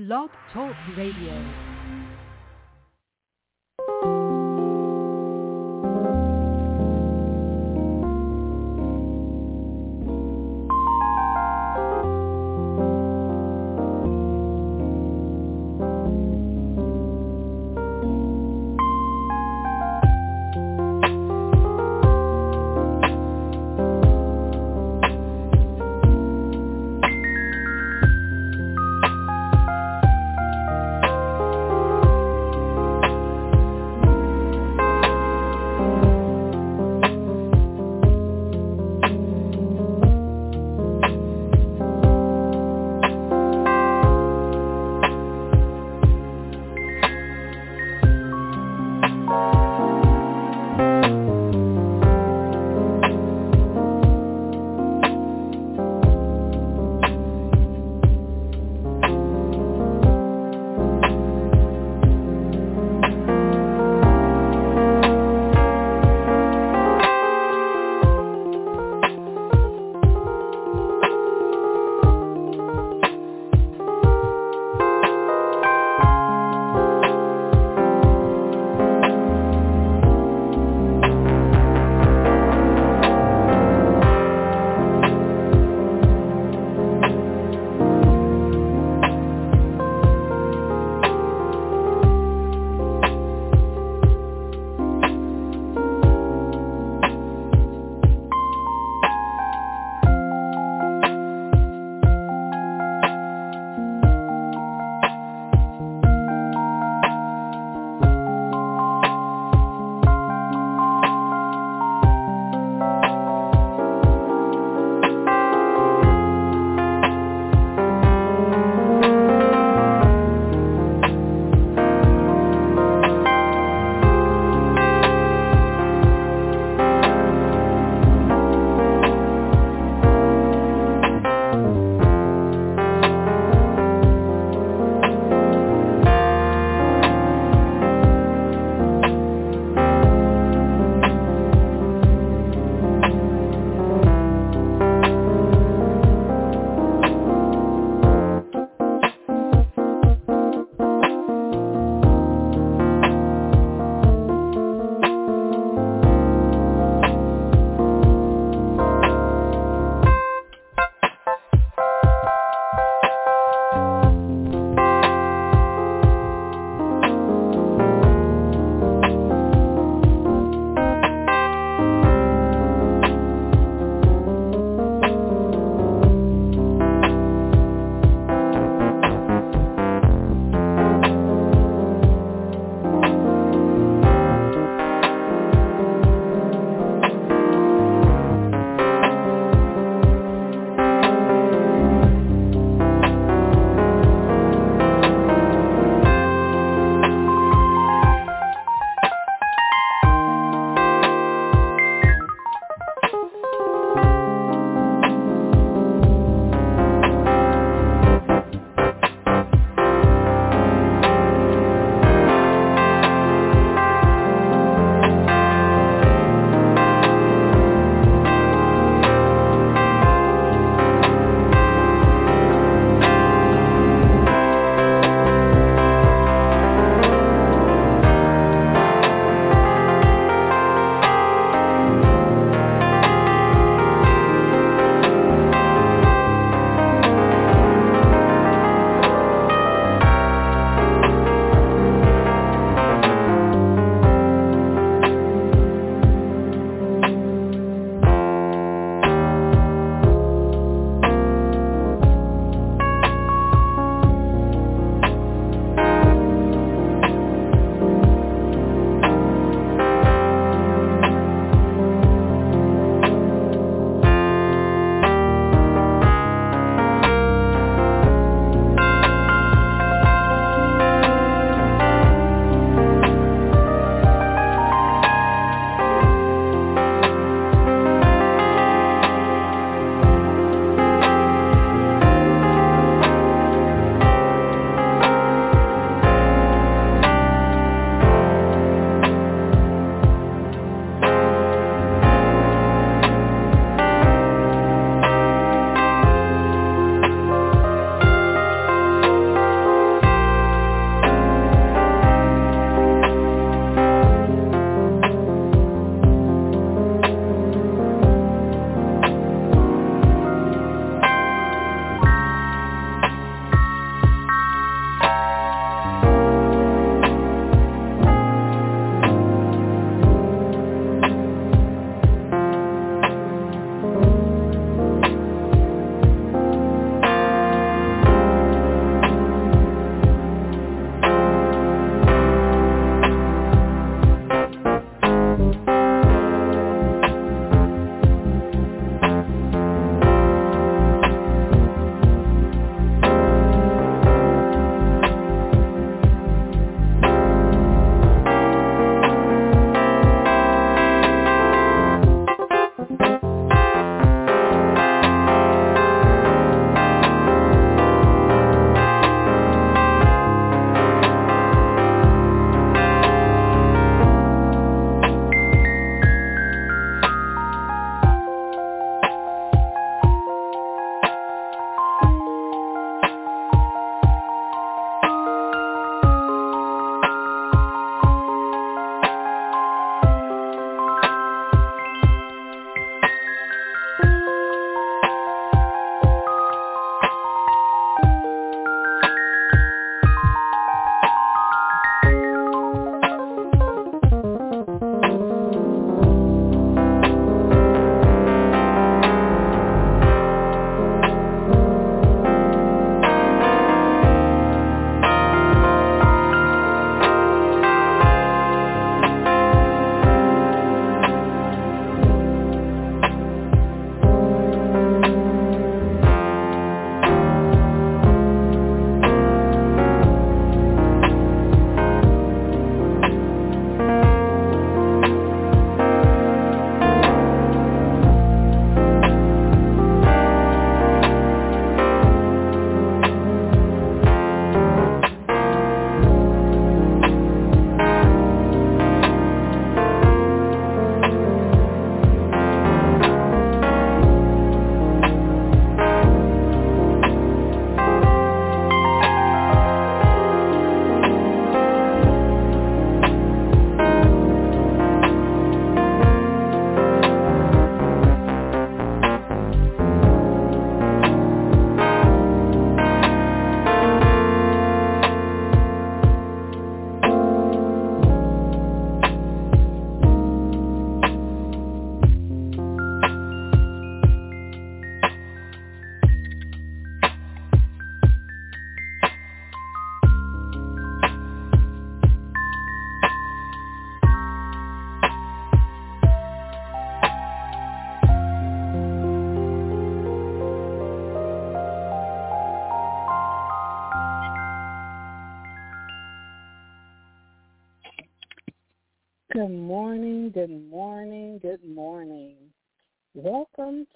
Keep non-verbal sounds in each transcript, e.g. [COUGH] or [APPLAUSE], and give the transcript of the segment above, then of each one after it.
Blog Talk Radio.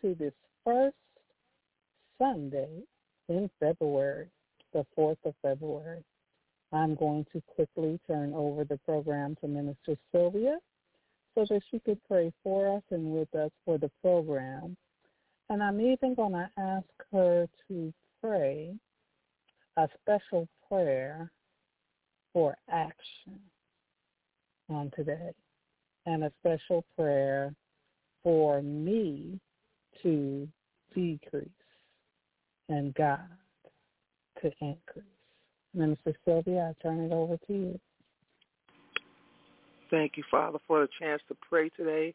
To this first Sunday in February, the 4th of February. I'm going to quickly turn over the program to Minister Sylvia so that she could pray for us and with us for the program. And I'm even going to ask her to pray a special prayer for action on today and a special prayer for me to decrease and God to increase. Minister Sylvia, I turn it over to you. Thank you, Father, for the chance to pray today.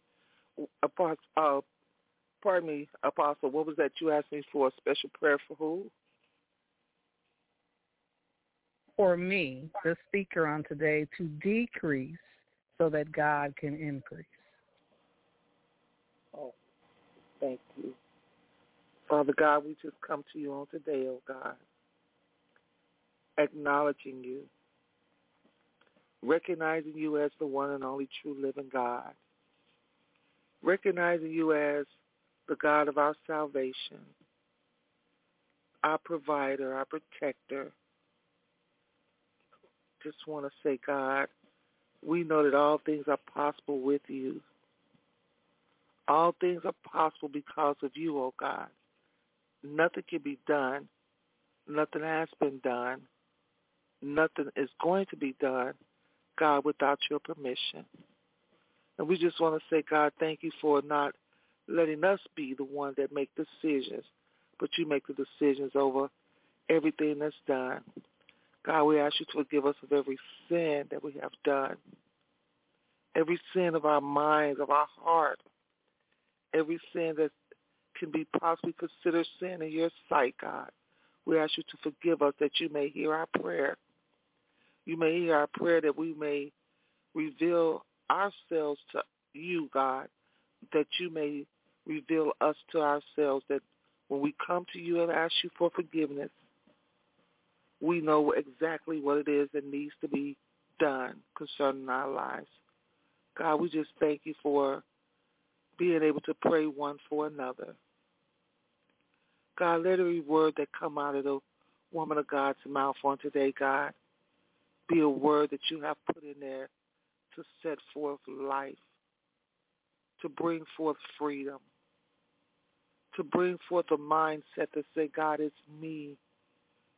Apostle, uh, pardon me, Apostle, what was that you asked me for? A special prayer for who? For me, the speaker on today, to decrease so that God can increase. Oh, thank you. Father God, we just come to you on today, oh God, acknowledging you, recognizing you as the one and only true living God, recognizing you as the God of our salvation, our provider, our protector. Just want to say, God, we know that all things are possible with you. All things are possible because of you, oh God. Nothing can be done. Nothing has been done. Nothing is going to be done, God, without your permission. And we just want to say, God, thank you for not letting us be the one that make decisions, but you make the decisions over everything that's done. God, we ask you to forgive us of every sin that we have done, every sin of our minds, of our heart, every sin that can be possibly considered sin in your sight, God. We ask you to forgive us that you may hear our prayer. You may hear our prayer that we may reveal ourselves to you, God, that you may reveal us to ourselves, that when we come to you and ask you for forgiveness, we know exactly what it is that needs to be done concerning our lives. God, we just thank you for being able to pray one for another. God, let every word that come out of the woman of God's mouth on today, God, be a word that you have put in there to set forth life, to bring forth freedom, to bring forth a mindset to say, God, it's me.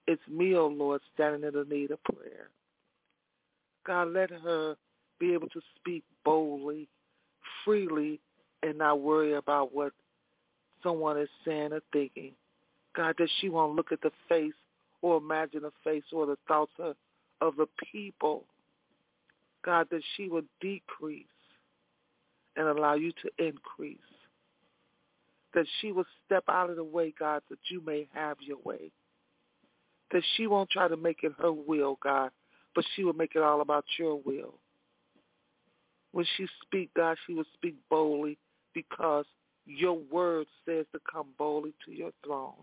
It's me, O oh Lord, standing in the need of prayer. God, let her be able to speak boldly, freely, and not worry about what someone is saying or thinking. God, that she won't look at the face or imagine the face or the thoughts of, of the people. God, that she will decrease and allow you to increase. That she will step out of the way, God, that you may have your way. That she won't try to make it her will, God, but she will make it all about your will. When she speak, God, she will speak boldly because your word says to come boldly to your throne.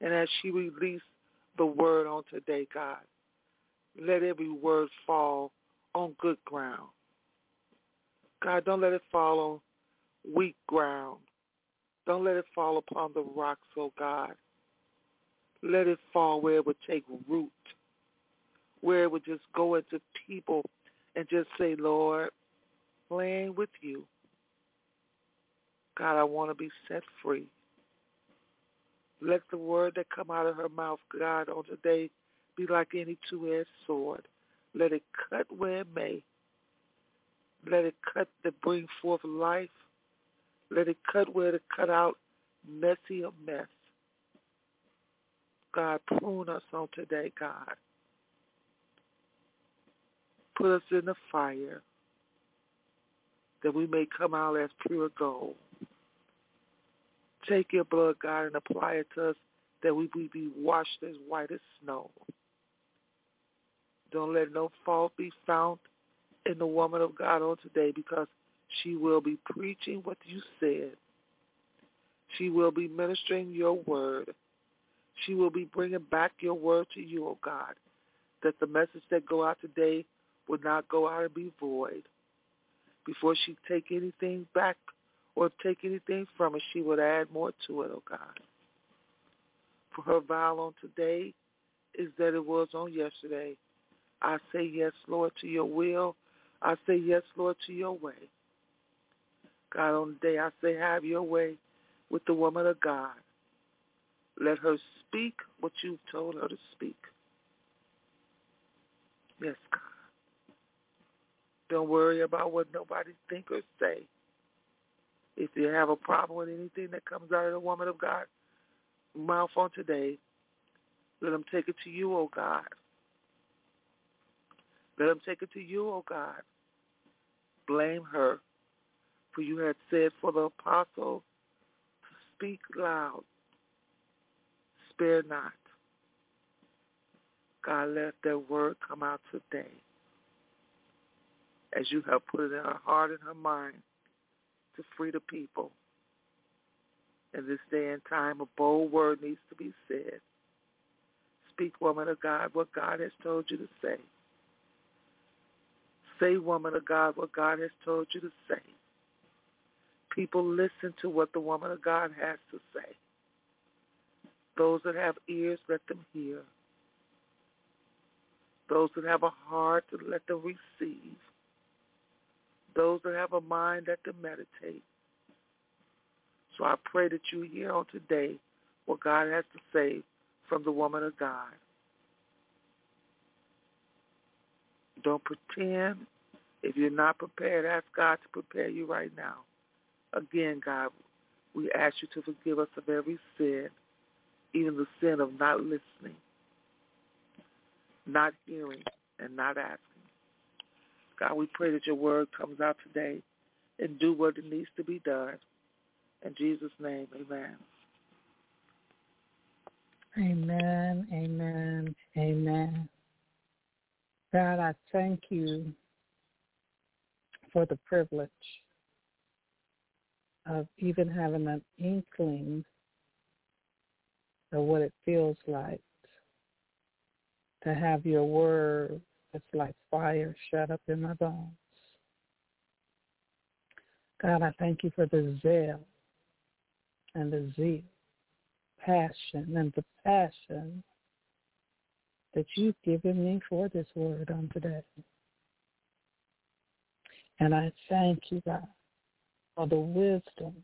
And as she released the word on today, God, let every word fall on good ground. God, don't let it fall on weak ground. Don't let it fall upon the rocks, oh God. Let it fall where it would take root, where it would just go into people and just say, Lord, playing with you. God, I want to be set free. Let the word that come out of her mouth, God, on today be like any two-edged sword. Let it cut where it may. Let it cut to bring forth life. Let it cut where to cut out messy a mess. God, prune us on today, God. Put us in the fire that we may come out as pure gold. Take your blood, God, and apply it to us that we be washed as white as snow. Don't let no fault be found in the woman of God on today because she will be preaching what you said. She will be ministering your word. She will be bringing back your word to you, O oh God, that the message that go out today would not go out and be void, before she take anything back or take anything from it, she would add more to it, oh God. For her vow on today is that it was on yesterday. I say yes, Lord, to your will. I say yes, Lord, to your way. God, on the day I say have your way with the woman of God. Let her speak what you've told her to speak. Yes, God. Don't worry about what nobody think or say. If you have a problem with anything that comes out of the woman of God mouth on today, let them take it to you, oh God. Let them take it to you, oh God. Blame her, for you had said for the apostle to speak loud, spare not. God, let that word come out today as you have put it in her heart and her mind to free the people. In this day and time, a bold word needs to be said. Speak, woman of God, what God has told you to say. Say, woman of God, what God has told you to say. People listen to what the woman of God has to say. Those that have ears, let them hear. Those that have a heart, let them receive. Those that have a mind, that them meditate. So I pray that you hear on today what God has to say from the woman of God. Don't pretend. If you're not prepared, ask God to prepare you right now. Again, God, we ask you to forgive us of every sin, even the sin of not listening, not hearing, and not asking. God, we pray that your word comes out today and do what it needs to be done. In Jesus' name, amen. Amen, amen, amen. God, I thank you for the privilege of even having an inkling of what it feels like to have your word that's like fire shut up in my bones. God, I thank you for the zeal and the zeal, passion and the passion that you've given me for this word on today. And I thank you, God, for the wisdom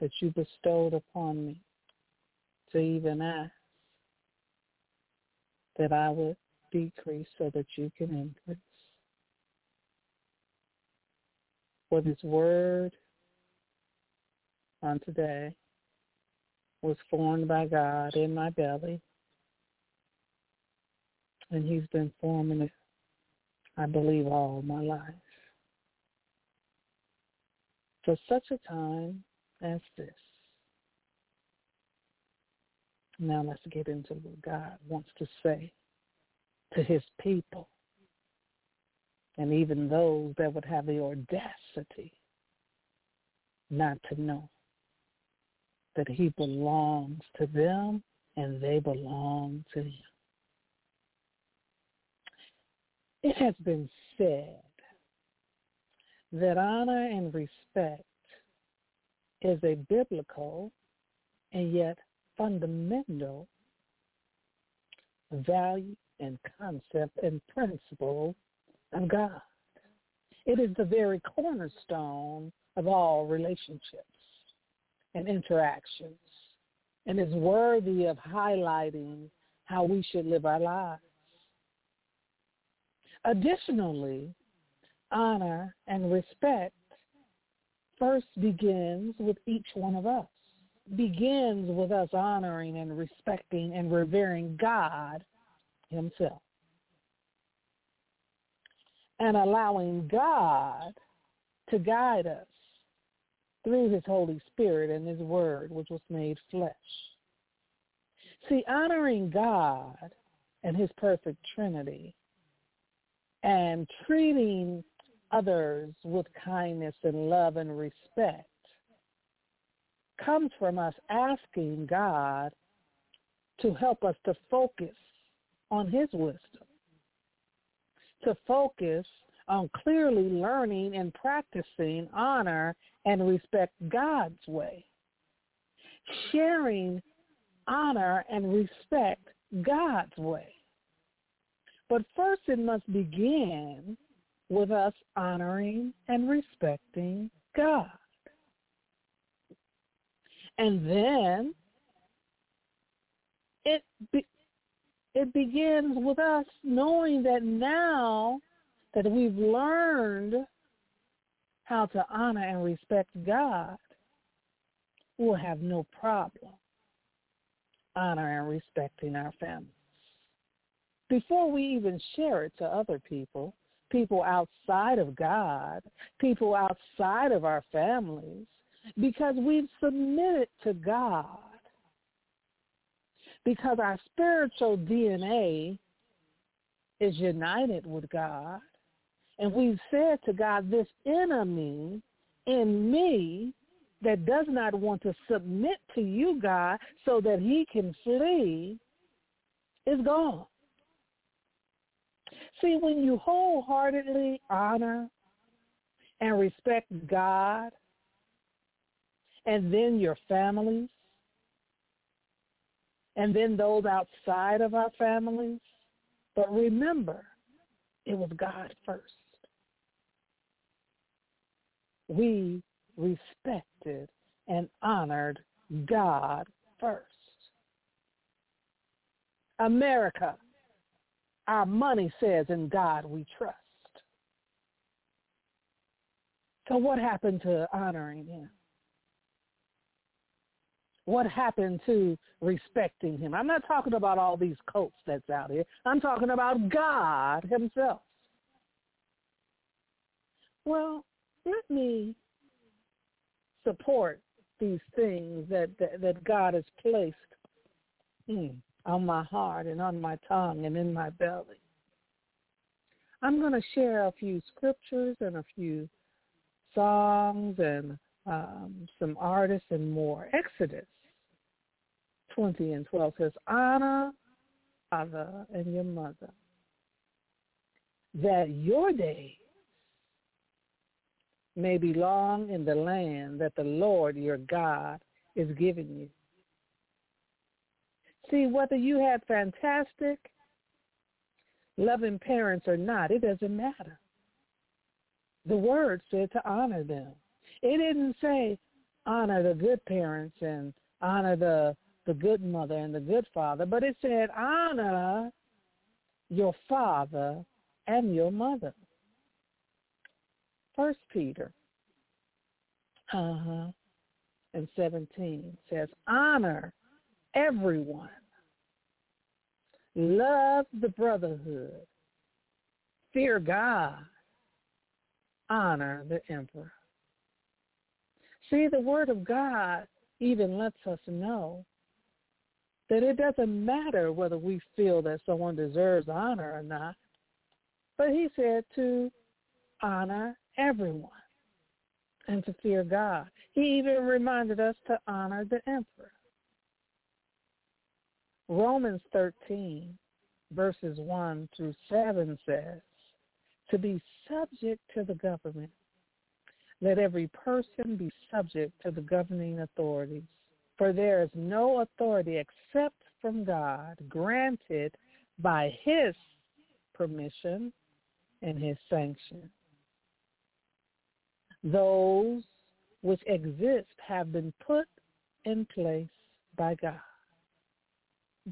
that you bestowed upon me to even ask that I would decrease so that you can increase. For this word on today was formed by God in my belly, and he's been forming it, I believe, all my life. For such a time as this. Now let's get into what God wants to say to his people and even those that would have the audacity not to know that he belongs to them and they belong to him. It has been said that honor and respect is a biblical and yet fundamental value and concept and principle of God. It is the very cornerstone of all relationships and interactions and is worthy of highlighting how we should live our lives. Additionally, honor and respect first begins with each one of us, begins with us honoring and respecting and revering God himself. And allowing God to guide us through his Holy Spirit and his word, which was made flesh. See, honoring God and his perfect Trinity and treating others with kindness and love and respect comes from us asking God to help us to focus on his wisdom, to focus on clearly learning and practicing honor and respect God's way. Sharing honor and respect God's way. But first it must begin with us honoring and respecting God. And then it it begins with us knowing that now that we've learned how to honor and respect God, we'll have no problem honor and respecting our families. Before we even share it to other people, people outside of God, people outside of our families, because we've submitted to God. Because our spiritual DNA is united with God. And we've said to God, this enemy in me that does not want to submit to you, God, so that he can flee, is gone. See, when you wholeheartedly honor and respect God and then your families and then those outside of our families, but remember, it was God first. We respected and honored God first. America, our money says in God we trust. So what happened to honoring him? What happened to respecting him? I'm not talking about all these cults that's out here. I'm talking about God himself. Well, let me support these things that, that, that God has placed hmm, on my heart and on my tongue and in my belly. I'm going to share a few scriptures and a few songs and um, some artists and more. Exodus 20 and 12 says, honor father and your mother, that your days may be long in the land that the Lord your God is giving you. See, whether you had fantastic, loving parents or not, it doesn't matter. The word said to honor them. It didn't say honor the good parents and honor the, the good mother and the good father, but it said honor your father and your mother. First Peter uh-huh, and 17 says, honor everyone. Love the brotherhood. Fear God. Honor the emperor. See, the word of God even lets us know that it doesn't matter whether we feel that someone deserves honor or not. But he said to honor everyone and to fear God. He even reminded us to honor the emperor. Romans 13, verses 1 through 7 says, to be subject to the government. Let every person be subject to the governing authorities. For there is no authority except from God, granted by his permission and his sanction. Those which exist have been put in place by God.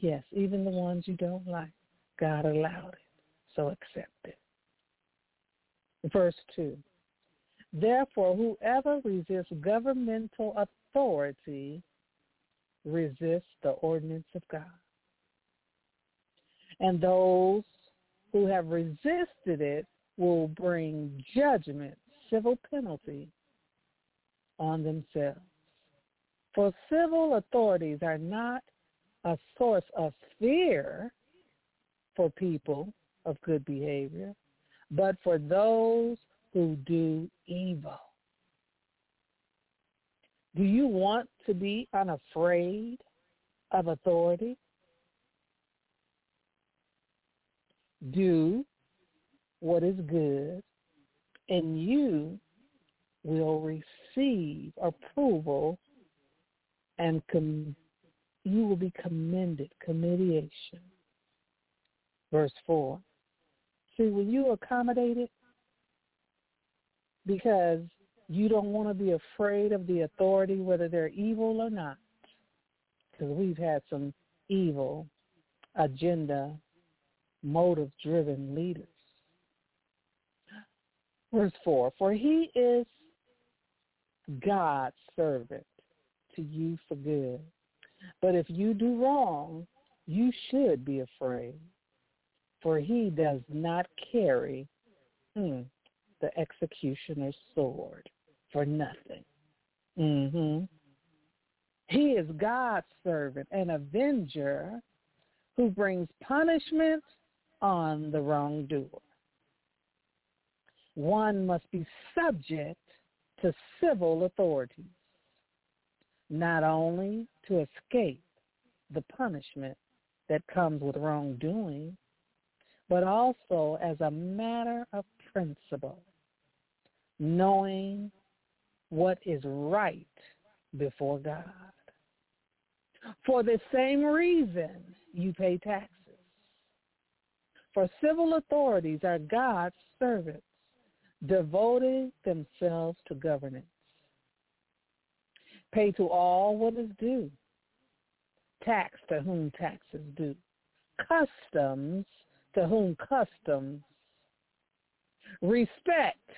Yes, even the ones you don't like, God allowed it, so accept it. Verse 2. Therefore, whoever resists governmental authority resists the ordinance of God. And those who have resisted it will bring judgment civil penalty on themselves. For civil authorities are not a source of fear for people of good behavior, but for those who do evil. Do you want to be unafraid of authority? Do what is good and you will receive approval and com- you will be commended, commendation. Verse 4. See, when you accommodate it, because you don't want to be afraid of the authority, whether they're evil or not, because we've had some evil, agenda, motive-driven leaders. Verse 4, for he is God's servant to you for good. But if you do wrong, you should be afraid, for he does not carry hmm, the executioner's sword for nothing. Mm-hmm. He is God's servant, an avenger who brings punishment on the wrongdoer. One must be subject to civil authorities, not only to escape the punishment that comes with wrongdoing, but also as a matter of principle, knowing what is right before God. For the same reason you pay taxes. For civil authorities are God's servants, devoting themselves to governance. Pay to all what is due. Tax to whom tax is due. Customs to whom customs. Respect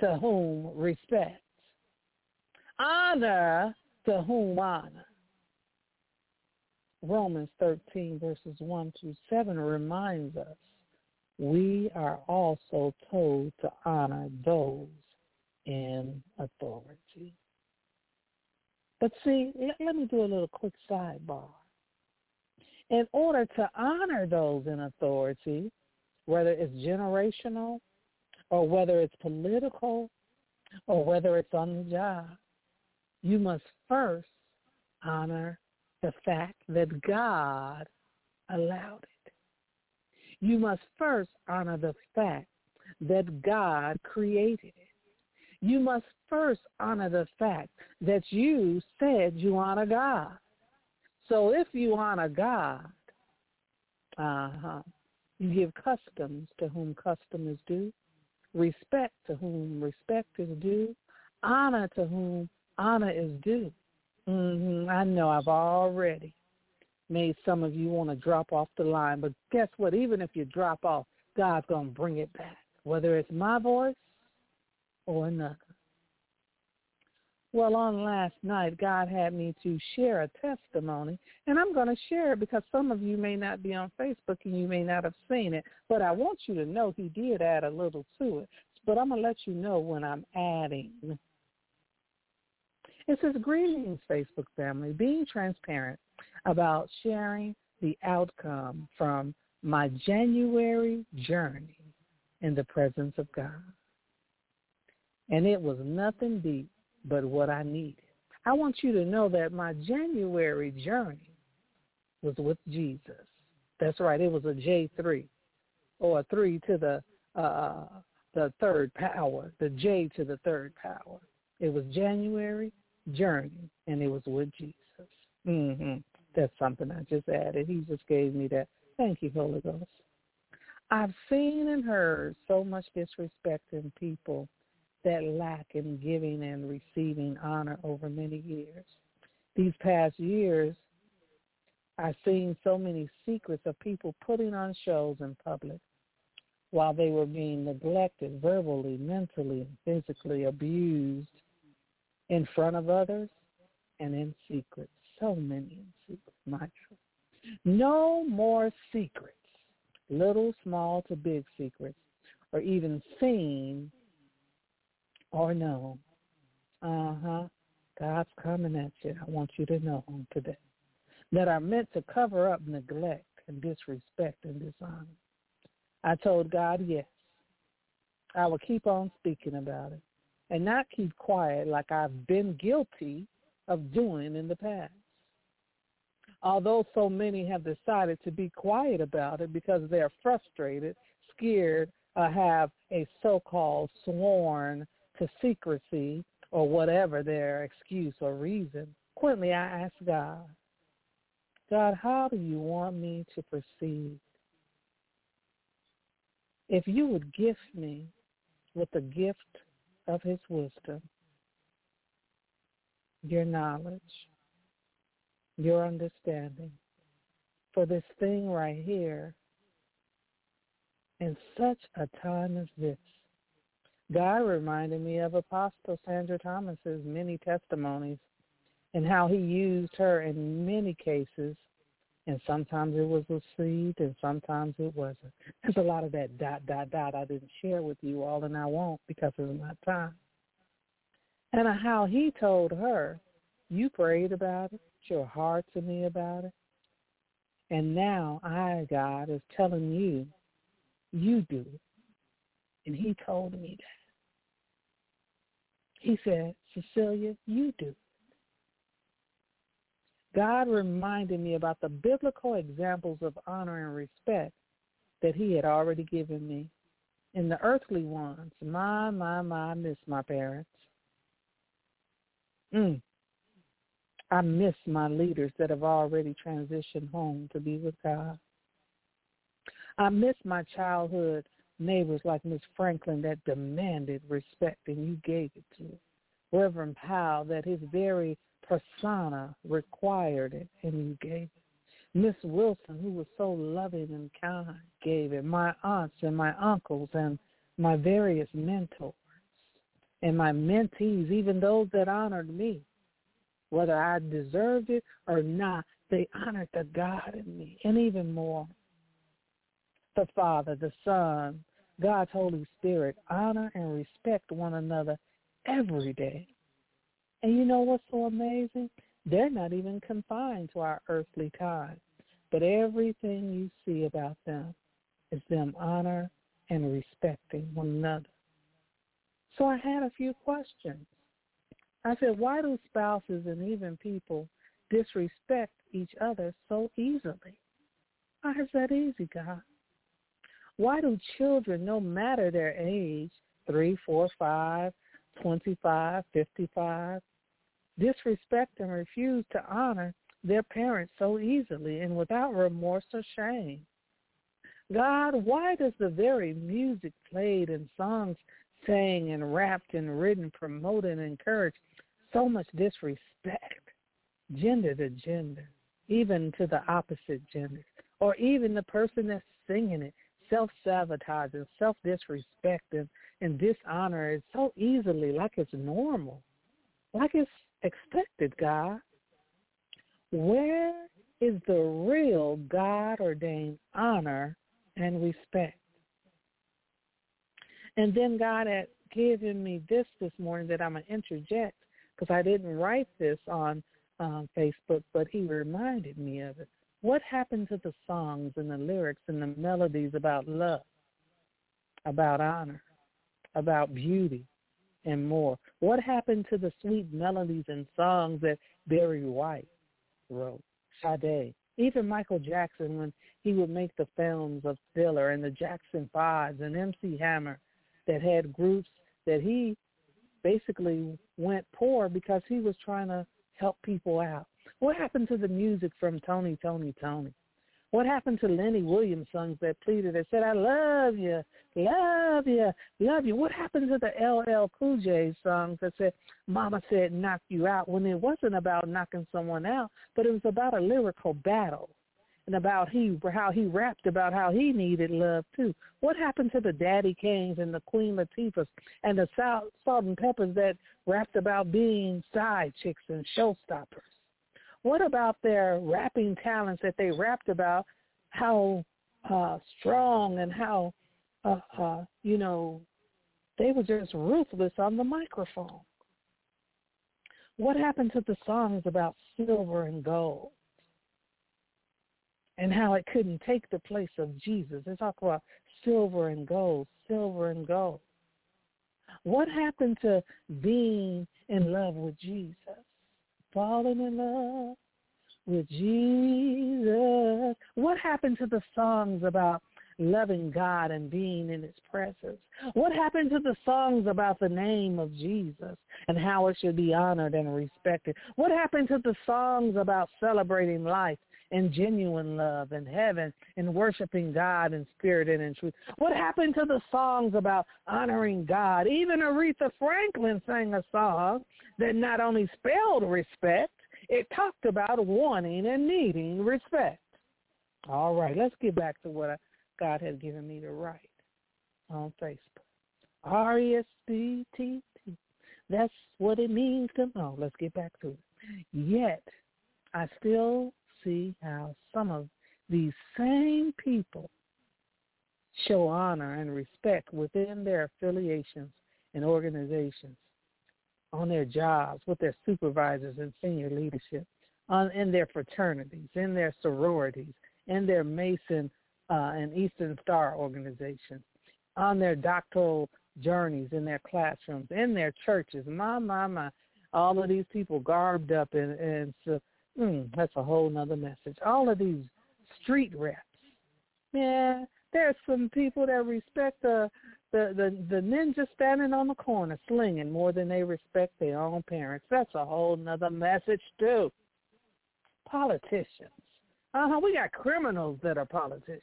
to whom respect. Honor to whom honor. Romans 13 verses 1 to 7 reminds us we are also told to honor those in authority. But see, let me do a little quick sidebar. In order to honor those in authority, whether it's generational or whether it's political or whether it's on the job, you must first honor the fact that God allowed it. You must first honor the fact that God created it. You must first honor the fact that you said you honor God. So if you honor God, uh-huh, you give customs to whom custom is due, respect to whom respect is due, honor to whom honor is due. Mm-hmm. I know I've already made some of you want to drop off the line, but guess what? Even if you drop off, God's going to bring it back, whether it's my voice or another. Well, on last night, God had me to share a testimony, and I'm going to share it because some of you may not be on Facebook and you may not have seen it, but I want you to know he did add a little to it. But I'm going to let you know when I'm adding it says, greetings, Facebook family, being transparent about sharing the outcome from my January journey in the presence of God. And it was nothing deep but what I needed. I want you to know that my January journey was with Jesus. That's right. It was a J3 or a 3 to the uh, the third power, the J to the third power. It was January journey, and it was with Jesus. Mm-hmm. That's something I just added. He just gave me that. Thank you, Holy Ghost. I've seen and heard so much disrespect in people that lack in giving and receiving honor over many years. These past years, I've seen so many secrets of people putting on shows in public while they were being neglected verbally, mentally, and physically abused in front of others and in secret. So many in secret, truth. No more secrets, little, small to big secrets, or even seen or known. Uh-huh. God's coming at you. I want you to know today that are meant to cover up neglect and disrespect and dishonor. I told God, yes. I will keep on speaking about it and not keep quiet like I've been guilty of doing in the past. Although so many have decided to be quiet about it because they're frustrated, scared, uh, have a so-called sworn to secrecy or whatever their excuse or reason. Quintley, I ask God, God, how do you want me to proceed? If you would gift me with the gift of his wisdom, your knowledge, your understanding for this thing right here in such a time as this. God reminded me of Apostle Sandra Thomas's many testimonies and how he used her in many cases. And sometimes it was seed and sometimes it wasn't. [LAUGHS] There's a lot of that dot, dot, dot I didn't share with you all and I won't because of my time. And how he told her, you prayed about it, your heart to me about it. And now I, God, is telling you, you do it. And he told me that. He said, Cecilia, you do. God reminded me about the biblical examples of honor and respect that he had already given me. In the earthly ones, my, my, my, I miss my parents. Mm. I miss my leaders that have already transitioned home to be with God. I miss my childhood neighbors like Miss Franklin that demanded respect and you gave it to Reverend Powell that his very persona required it and you gave it. Miss Wilson, who was so loving and kind, gave it. My aunts and my uncles and my various mentors and my mentees, even those that honored me, whether I deserved it or not, they honored the God in me. And even more, the Father, the Son, God's Holy Spirit, honor and respect one another every day. And you know what's so amazing? They're not even confined to our earthly time, but everything you see about them is them honor and respecting one another. So I had a few questions. I said, why do spouses and even people disrespect each other so easily? Why is that easy, God? Why do children, no matter their age, three, four, five, twenty-five, fifty-five, disrespect and refuse to honor their parents so easily and without remorse or shame? God, why does the very music played and songs sang and rapped and written promote and encourage so much disrespect, gender to gender, even to the opposite gender, or even the person that's singing it, self-sabotaging, self-disrespecting, and dishonor is so easily like it's normal, like it's expected, God. Where is the real God-ordained honor and respect? And then God had given me this this morning that I'm going to interject because I didn't write this on um, Facebook, but he reminded me of it. What happened to the songs and the lyrics and the melodies about love, about honor, about beauty, and more? What happened to the sweet melodies and songs that Barry White wrote, Sade, even Michael Jackson when he would make the films of Thriller and the Jackson Fives and MC Hammer that had groups that he basically went poor because he was trying to help people out. What happened to the music from Tony, Toni, Toné? What happened to Lenny Williams songs that pleaded that said, I love you, love you, love you? What happened to the LL Cool J songs that said, Mama said knock you out when it wasn't about knocking someone out, but it was about a lyrical battle and about he how he rapped about how he needed love too. What happened to the Daddy Kanes and the Queen Latifahs and the Salt, Salt-N-Pepas that rapped about being side chicks and showstoppers? What about their rapping talents that they rapped about how uh, strong and how uh, uh, you know they were just ruthless on the microphone? What happened to the songs about silver and gold? and how it couldn't take the place of Jesus. They talk about silver and gold, silver and gold. What happened to being in love with Jesus? Falling in love with Jesus. What happened to the songs about loving God and being in his presence? What happened to the songs about the name of Jesus and how it should be honored and respected? What happened to the songs about celebrating life and genuine love and heaven and worshiping God in spirit and in truth? What happened to the songs about honoring God? Even Aretha Franklin sang a song that not only spelled respect, it talked about wanting and needing respect. All right, let's get back to what God has given me to write on Facebook. R-E-S-P-T-T. That's what it means to know. Let's get back to it. Yet, I still see how some of these same people show honor and respect within their affiliations and organizations, on their jobs, with their supervisors and senior leadership, on, in their fraternities, in their sororities, in their Mason uh, and Eastern Star organizations, on their doctoral journeys, in their classrooms, in their churches. My, my, my. All of these people garbed up in, so, mm, that's a whole nother message. All of these street reps. Yeah, there's some people that respect the the the the ninja standing on the corner slinging more than they respect their own parents. That's a whole nother message too. Politicians. Uh-huh. We got criminals that are politicians.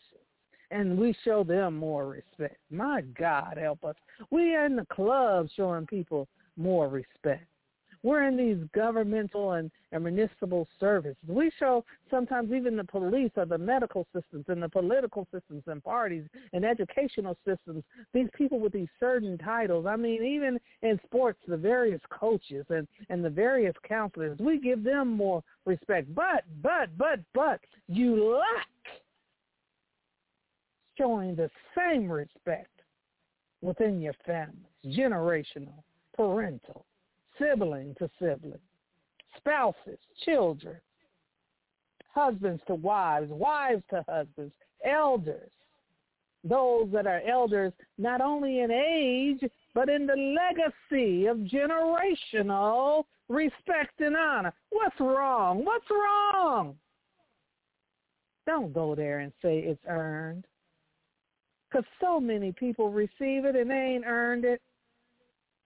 And we show them more respect. My God, help us. We are in the club showing people more respect. We're in these governmental and, and municipal services. We show sometimes even the police or the medical systems and the political systems and parties and educational systems, these people with these certain titles. I mean, even in sports, the various coaches and, and the various counselors, we give them more respect. But, but, but, but, you lack showing the same respect within your families, generational, parental, sibling to sibling, spouses, children, husbands to wives, wives to husbands, elders, those that are elders not only in age, but in the legacy of generational respect and honor. What's wrong? What's wrong? Don't go there and say it's earned. Because so many people receive it and they ain't earned it.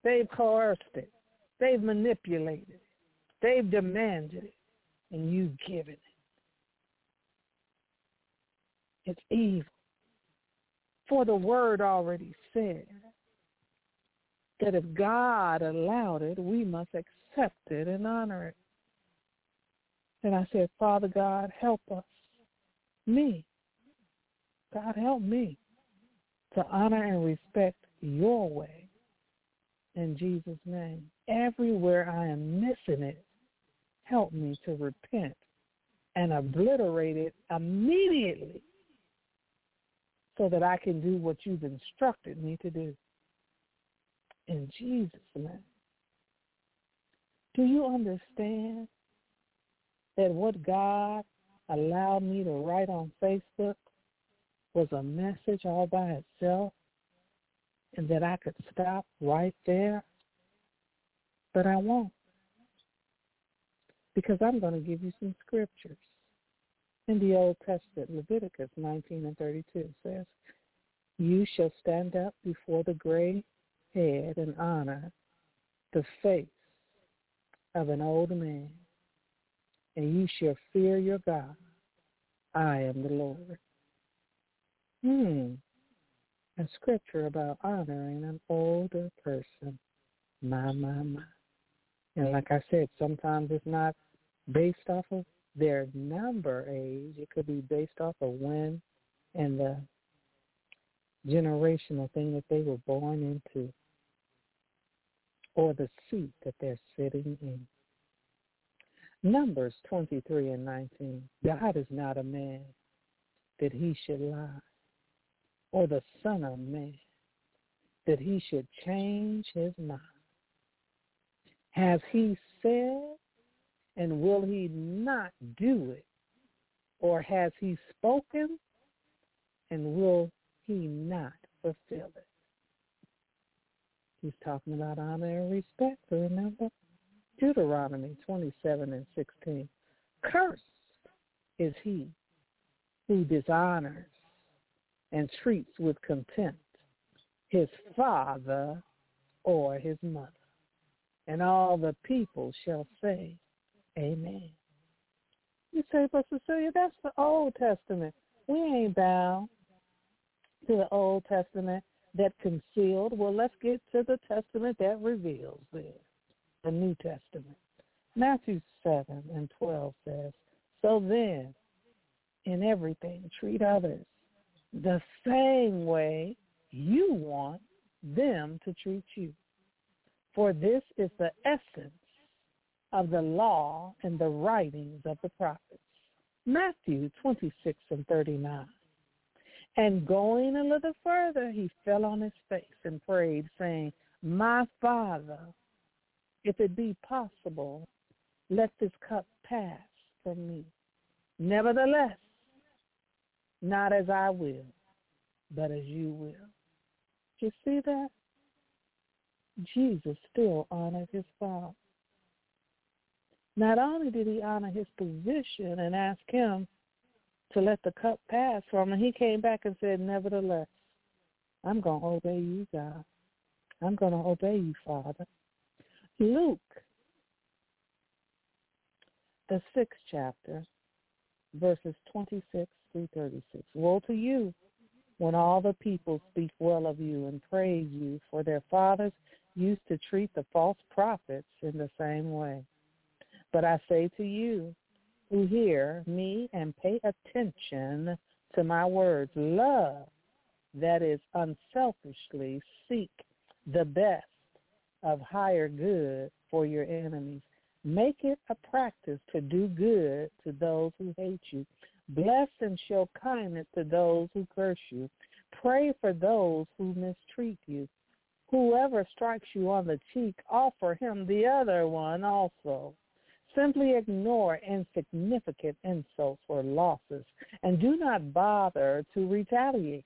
They've coerced it. They've manipulated it. They've demanded it. And you've given it. It's evil. For the word already said that if God allowed it, we must accept it and honor it. And I said, Father God, help us. Me. God, help me to honor and respect your way in Jesus' name. Everywhere I am missing it, help me to repent and obliterate it immediately so that I can do what you've instructed me to do. In Jesus' name. Do you understand that what God allowed me to write on Facebook was a message all by itself and that I could stop right there, but I won't because I'm going to give you some scriptures. In the Old Testament, Leviticus 19 and 32 says, You shall stand up before the gray head and honor the face of an old man, and you shall fear your God. I am the Lord. Hmm. Scripture about honoring an older person. My, my, my. And like I said, sometimes it's not based off of their number age. It could be based off of when and the generational thing that they were born into or the seat that they're sitting in. Numbers 23 and 19. God is not a man that he should lie, or the Son of Man, that he should change his mind? Has he said, and will he not do it? Or has he spoken, and will he not fulfill it? He's talking about honor and respect, remember? Deuteronomy 27 and 16. Cursed is he who dishonors and treats with contempt his father or his mother. And all the people shall say, Amen. You say, but Cecilia, that's the Old Testament. We ain't bound to the Old Testament that concealed. Well, let's get to the Testament that reveals this, the New Testament. Matthew 7 and 12 says, So then, in everything, treat others the same way you want them to treat you. For this is the essence of the law and the writings of the prophets. Matthew 26 and 39. And going a little further, he fell on his face and prayed, saying, My Father, if it be possible, let this cup pass from me. Nevertheless, not as I will, but as you will. You see that? Jesus still honored his Father. Not only did he honor his position and ask him to let the cup pass from him, he came back and said, nevertheless, I'm going to obey you, God. I'm going to obey you, Father. Luke, the sixth chapter, verses 26 through 36. Woe to you when all the people speak well of you and praise you, for their fathers used to treat the false prophets in the same way. But I say to you who hear me and pay attention to my words, love, that is unselfishly seek the best of higher good for your enemies. Make it a practice to do good to those who hate you. Bless and show kindness to those who curse you. Pray for those who mistreat you. Whoever strikes you on the cheek, offer him the other one also. Simply ignore insignificant insults or losses and do not bother to retaliate.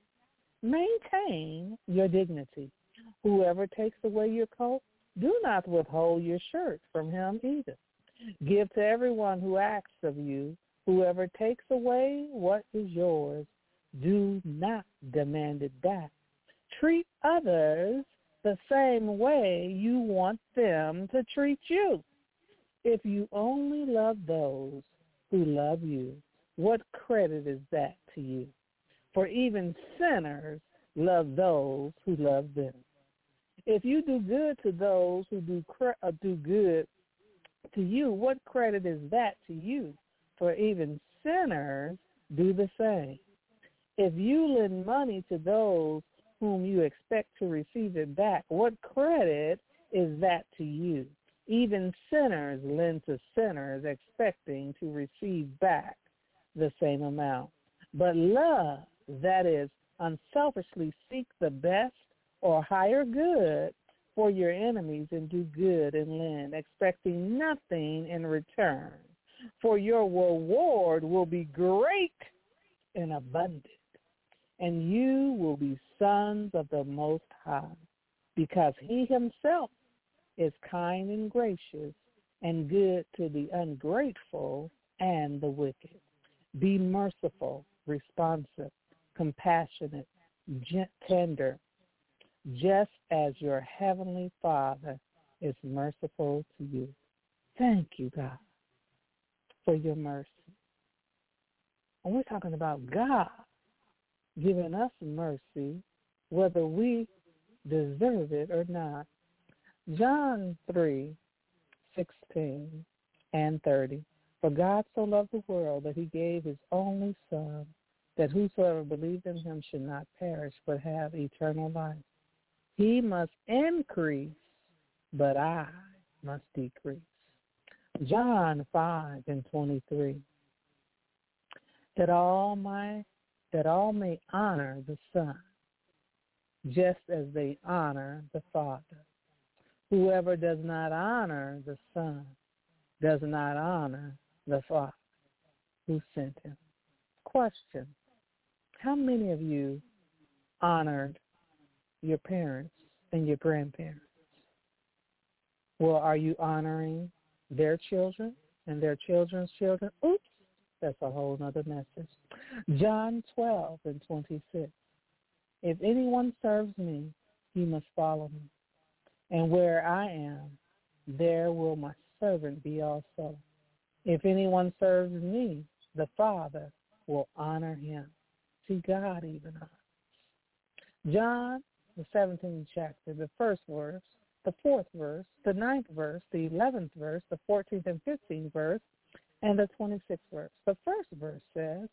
Maintain your dignity. Whoever takes away your coat, do not withhold your shirt from him either. Give to everyone who asks of you. Whoever takes away what is yours, do not demand it back. Treat others the same way you want them to treat you. If you only love those who love you, what credit is that to you? For even sinners love those who love them. If you do good to those who do uh, do good to you, what credit is that to you? For even sinners do the same. If you lend money to those whom you expect to receive it back, what credit is that to you? Even sinners lend to sinners expecting to receive back the same amount. But love, that is, unselfishly seek the best or higher good for your enemies and do good and lend, expecting nothing in return. For your reward will be great and abundant and you will be sons of the Most High, because he himself is kind and gracious and good to the ungrateful and the wicked. Be merciful, responsive, compassionate, tender, just as your heavenly Father is merciful to you. Thank you, God, for your mercy. And we're talking about God giving us mercy, whether we deserve it or not. John 3, 16 and 30. For God so loved the world that he gave his only Son, that whosoever believed in him should not perish, but have eternal life. He must increase, but I must decrease. John 5 and 23. That all my that all may honor the Son, just as they honor the Father. Whoever does not honor the Son does not honor the Father who sent him. Question. How many of you honored your parents and your grandparents? Well, are you honoring their children and their children's children? Oops, that's a whole other message. John 12 and 26. If anyone serves me, he must follow me. And where I am, there will my servant be also. If anyone serves me, the Father will honor him. See, God even honors. John, the 17th chapter, the first verse, the fourth verse, the ninth verse, the 11th verse, the 14th and 15th verse, and the 26th verse. The first verse says,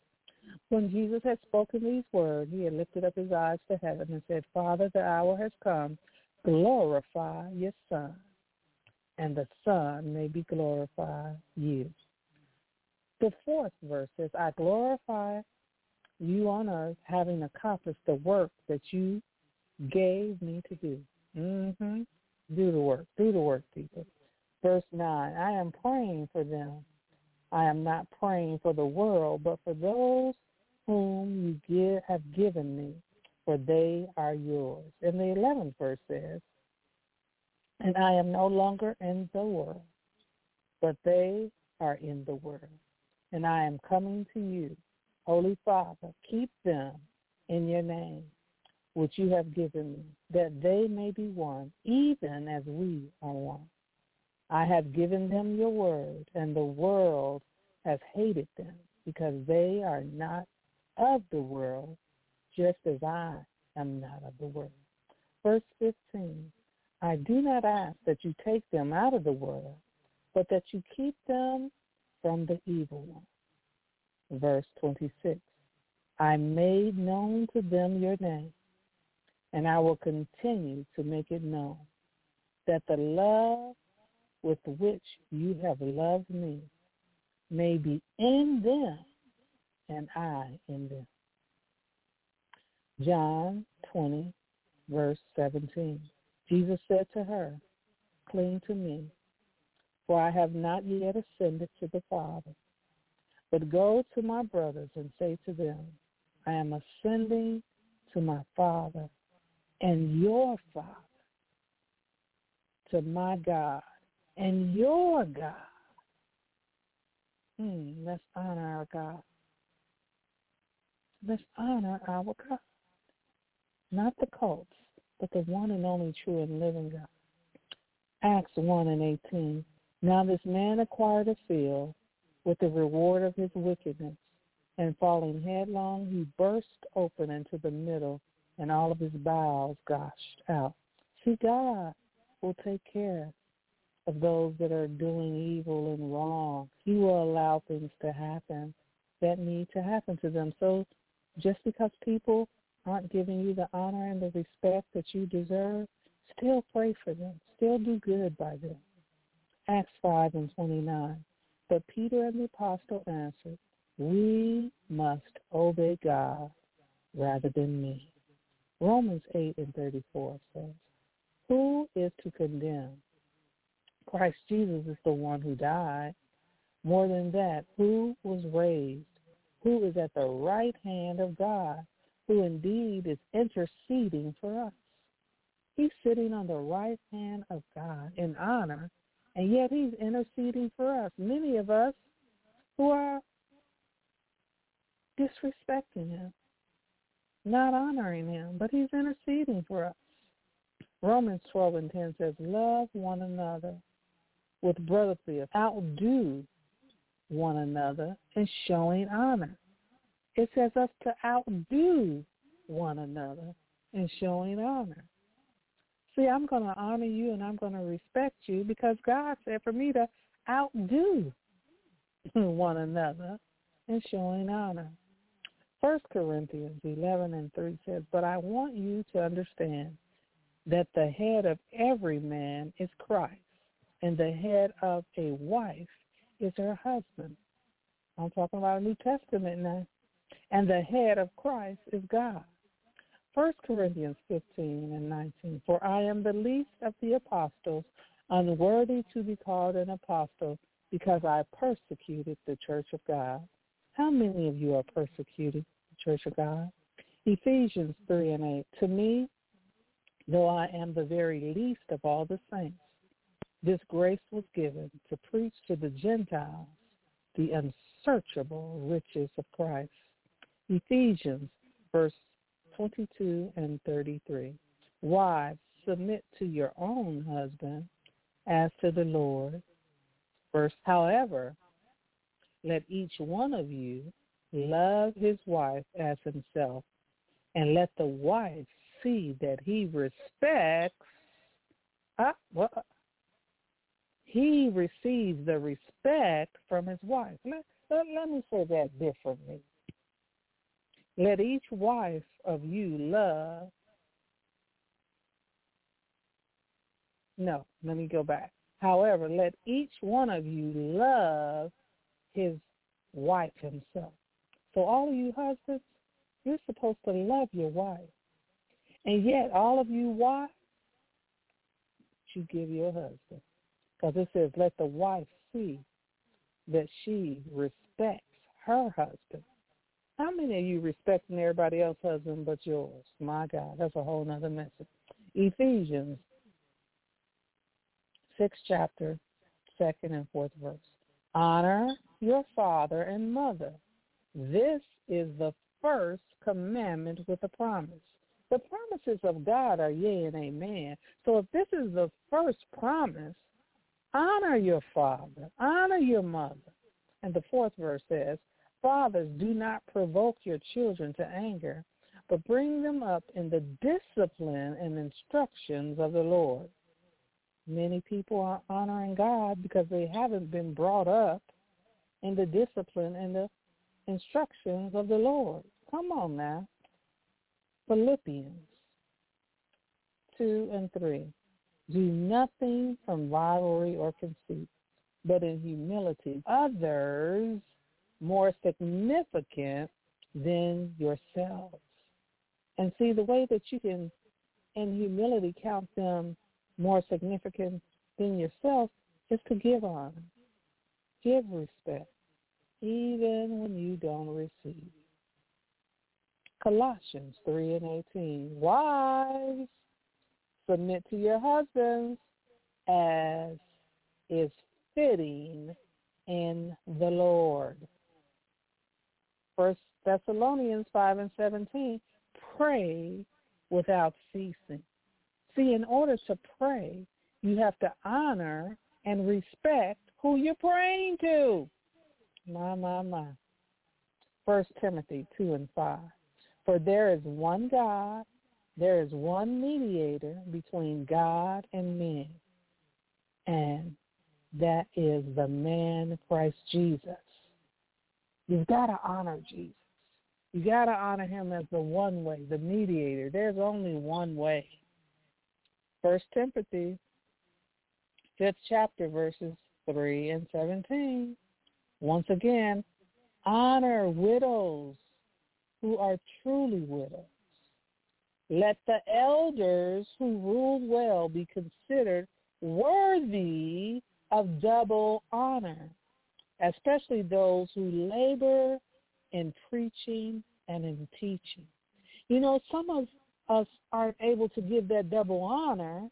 when Jesus had spoken these words, he had lifted up his eyes to heaven and said, Father, the hour has come. Glorify your Son, and the Son may be glorified you. The fourth verse says, I glorify you on earth, having accomplished the work that you gave me to do. Mm-hmm. Do the work. Do the work, people. Verse 9, I am praying for them. I am not praying for the world, but for those whom you give, have given me, for they are yours. And the 11th verse says, And I am no longer in the world, but they are in the world. And I am coming to you. Holy Father, keep them in your name, which you have given me, that they may be one, even as we are one. I have given them your word, and the world has hated them because they are not of the world, just as I am not of the world. Verse 15, I do not ask that you take them out of the world, but that you keep them from the evil one. Verse 26, I made known to them your name, and I will continue to make it known, that the love with which you have loved me may be in them and I in them. John 20, verse 17. Jesus said to her, Cling to me, for I have not yet ascended to the Father. But go to my brothers and say to them, I am ascending to my Father and your Father, to my God and your God. Hmm, let's honor our God. Let's honor our God. Not the cults, but the one and only true and living God. Acts 1 and 18. Now this man acquired a field with the reward of his wickedness, and falling headlong, he burst open into the middle, and all of his bowels gushed out. See, God will take care of those that are doing evil and wrong. He will allow things to happen that need to happen to them. So just because people aren't giving you the honor and the respect that you deserve, still pray for them. Still do good by them. Acts 5 and 29. But Peter and the apostle answered, we must obey God rather than me. Romans 8 and 34 says, who is to condemn? Christ Jesus is the one who died. More than that, who was raised, who is at the right hand of God, who indeed is interceding for us. He's sitting on the right hand of God in honor, and yet he's interceding for us. Many of us who are disrespecting him, not honoring him, but he's interceding for us. Romans 12 and 10 says, love one another with brotherly outdo one another in showing honor. It says us to outdo one another in showing honor. See, I'm going to honor you and I'm going to respect you because God said for me to outdo [LAUGHS] one another in showing honor. First Corinthians 11 and 3 says, But I want you to understand that the head of every man is Christ, and the head of a wife is her husband. I'm talking about a New Testament now. And the head of Christ is God. First Corinthians 15 and 19. For I am the least of the apostles, unworthy to be called an apostle, because I persecuted the church of God. How many of you are persecuting the church of God? Ephesians 3 and 8. To me, though I am the very least of all the saints, this grace was given to preach to the Gentiles the unsearchable riches of Christ. Ephesians verse 22 and 33. Wives, submit to your own husband as to the Lord. Verse, however, let each one of you love his wife as himself, and let the wife see that he respects uh, well, he receives the respect from his wife. Let, let, let me say that differently. Let each wife of you love. No, let me go back. However, let each one of you love his wife himself. So all of you husbands, you're supposed to love your wife. And yet all of you wives, you give your husband. Because it says, let the wife see that she respects her husband. How many of you respecting everybody else's husband but yours? My God, that's a whole other message. Ephesians, sixth chapter, second and fourth verse. Honor your father and mother. This is the first commandment with a promise. The promises of God are yea and amen. So if this is the first promise, honor your father, honor your mother. And the fourth verse says, Fathers, do not provoke your children to anger, but bring them up in the discipline and instructions of the Lord. Many people are honoring God because they haven't been brought up in the discipline and the instructions of the Lord. Come on now. Philippians 2 and 3. Do nothing from rivalry or conceit, but in humility others more significant than yourselves. And see, the way that you can, in humility, count them more significant than yourself is to give honor, give respect, even when you don't receive. Colossians 3 and 18. Wives, submit to your husbands as is fitting in the Lord. First Thessalonians 5 and 17, pray without ceasing. See, in order to pray, you have to honor and respect who you're praying to. My, my, my. First Timothy 2 and 5. For there is one God, there is one mediator between God and men, and that is the man Christ Jesus You've got to honor Jesus. You got to honor him as the one way, the mediator. There's only one way. First Timothy, fifth chapter, verses 3 and 17. Once again, honor widows who are truly widows. Let the elders who rule well be considered worthy of double honor especially those who labor in preaching and in teaching. You know, some of us aren't able to give that double honor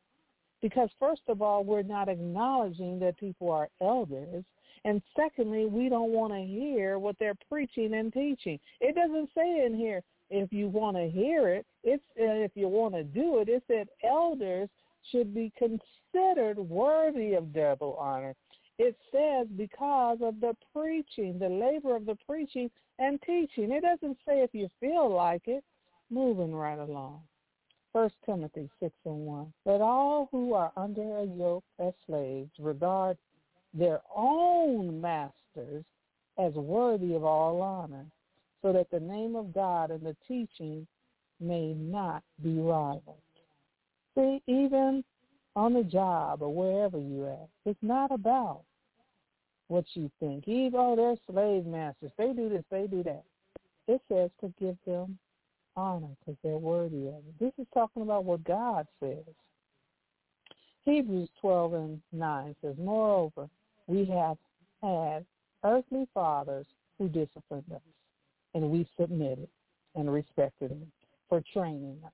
because first of all, we're not acknowledging that people are elders. And secondly, we don't want to hear what they're preaching and teaching. It doesn't say in here if you want to hear it. It's uh, if you want to do it. It said elders should be considered worthy of double honor it says because of the preaching, the labor of the preaching and teaching. It doesn't say if you feel like it. Moving right along. First Timothy 6 and 1. Let all who are under a yoke as slaves regard their own masters as worthy of all honor, so that the name of God and the teaching may not be rivaled. See, even on the job or wherever you at, it's not about what you think. Even, oh, they're slave masters. They do this, they do that. It says to give them honor because they're worthy of it. This is talking about what God says. Hebrews 12 and 9 says, Moreover, we have had earthly fathers who disciplined us, and we submitted and respected them for training us.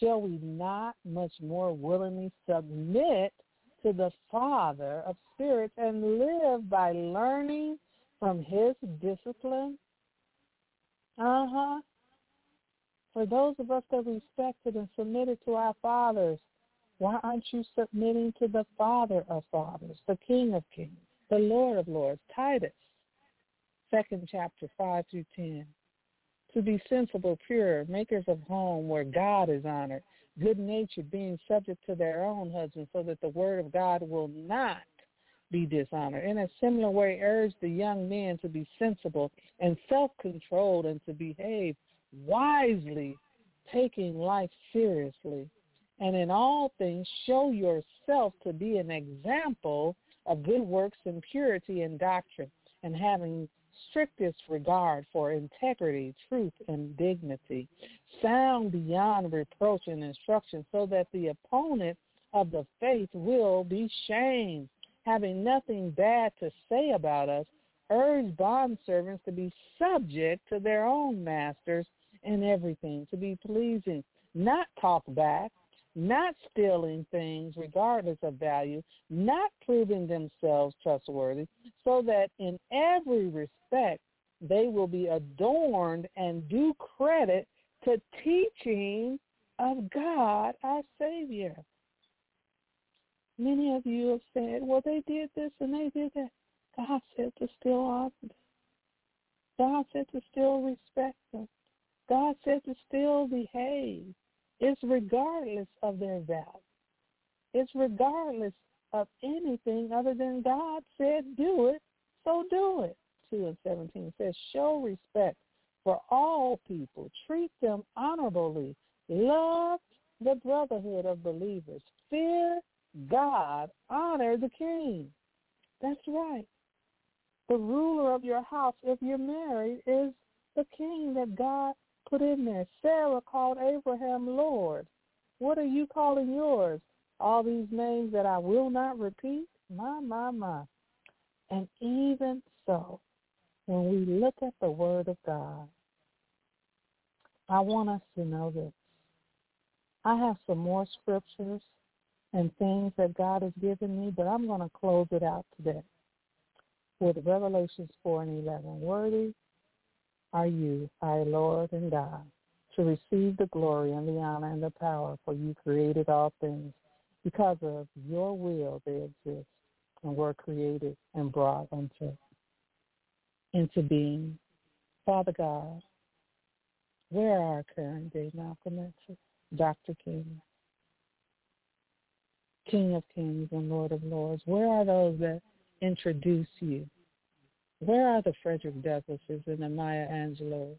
Shall we not much more willingly submit to the Father of spirits and live by learning from his discipline? Uh-huh. For those of us that respected and submitted to our fathers, why aren't you submitting to the Father of fathers, the King of kings, the Lord of lords, Titus, second chapter, 5 through 10? To be sensible, pure, makers of home where God is honored, good-natured, being subject to their own husbands so that the word of God will not be dishonored. In a similar way, urge the young men to be sensible and self-controlled and to behave wisely, taking life seriously. And in all things, show yourself to be an example of good works and purity and doctrine, and having strictest regard for integrity, truth, and dignity, sound beyond reproach and instruction, so that the opponent of the faith will be shamed, having nothing bad to say about us, urge bondservants to be subject to their own masters in everything, to be pleasing, not talk back, not stealing things regardless of value, not proving themselves trustworthy, so that in every respect they will be adorned and do credit to teaching of God our Savior. Many of you have said, well, they did this and they did that. God said to still honor them. God said to still respect them. God said to still behave. It's regardless of their value. It's regardless of anything other than God said do it, so do it. 2 and 17 says, show respect for all people. Treat them honorably. Love the brotherhood of believers. Fear God. Honor the king. That's right. The ruler of your house, if you're married, is the king that God put in there. Sarah called Abraham Lord. What are you calling yours? All these names that I will not repeat? My, my, my. And even so, when we look at the Word of God, I want us to know this. I have some more scriptures and things that God has given me, but I'm going to close it out today with Revelations 4 and 11. Worthy are you, our Lord and God, to receive the glory and the honor and the power, for you created all things. Because of your will they exist and were created and brought into, into being. Father God, where are our current day Malcolm X, Dr. King, King of Kings and Lord of Lords? Where are those that introduce you? Where are the Frederick Douglasses and the Maya Angelous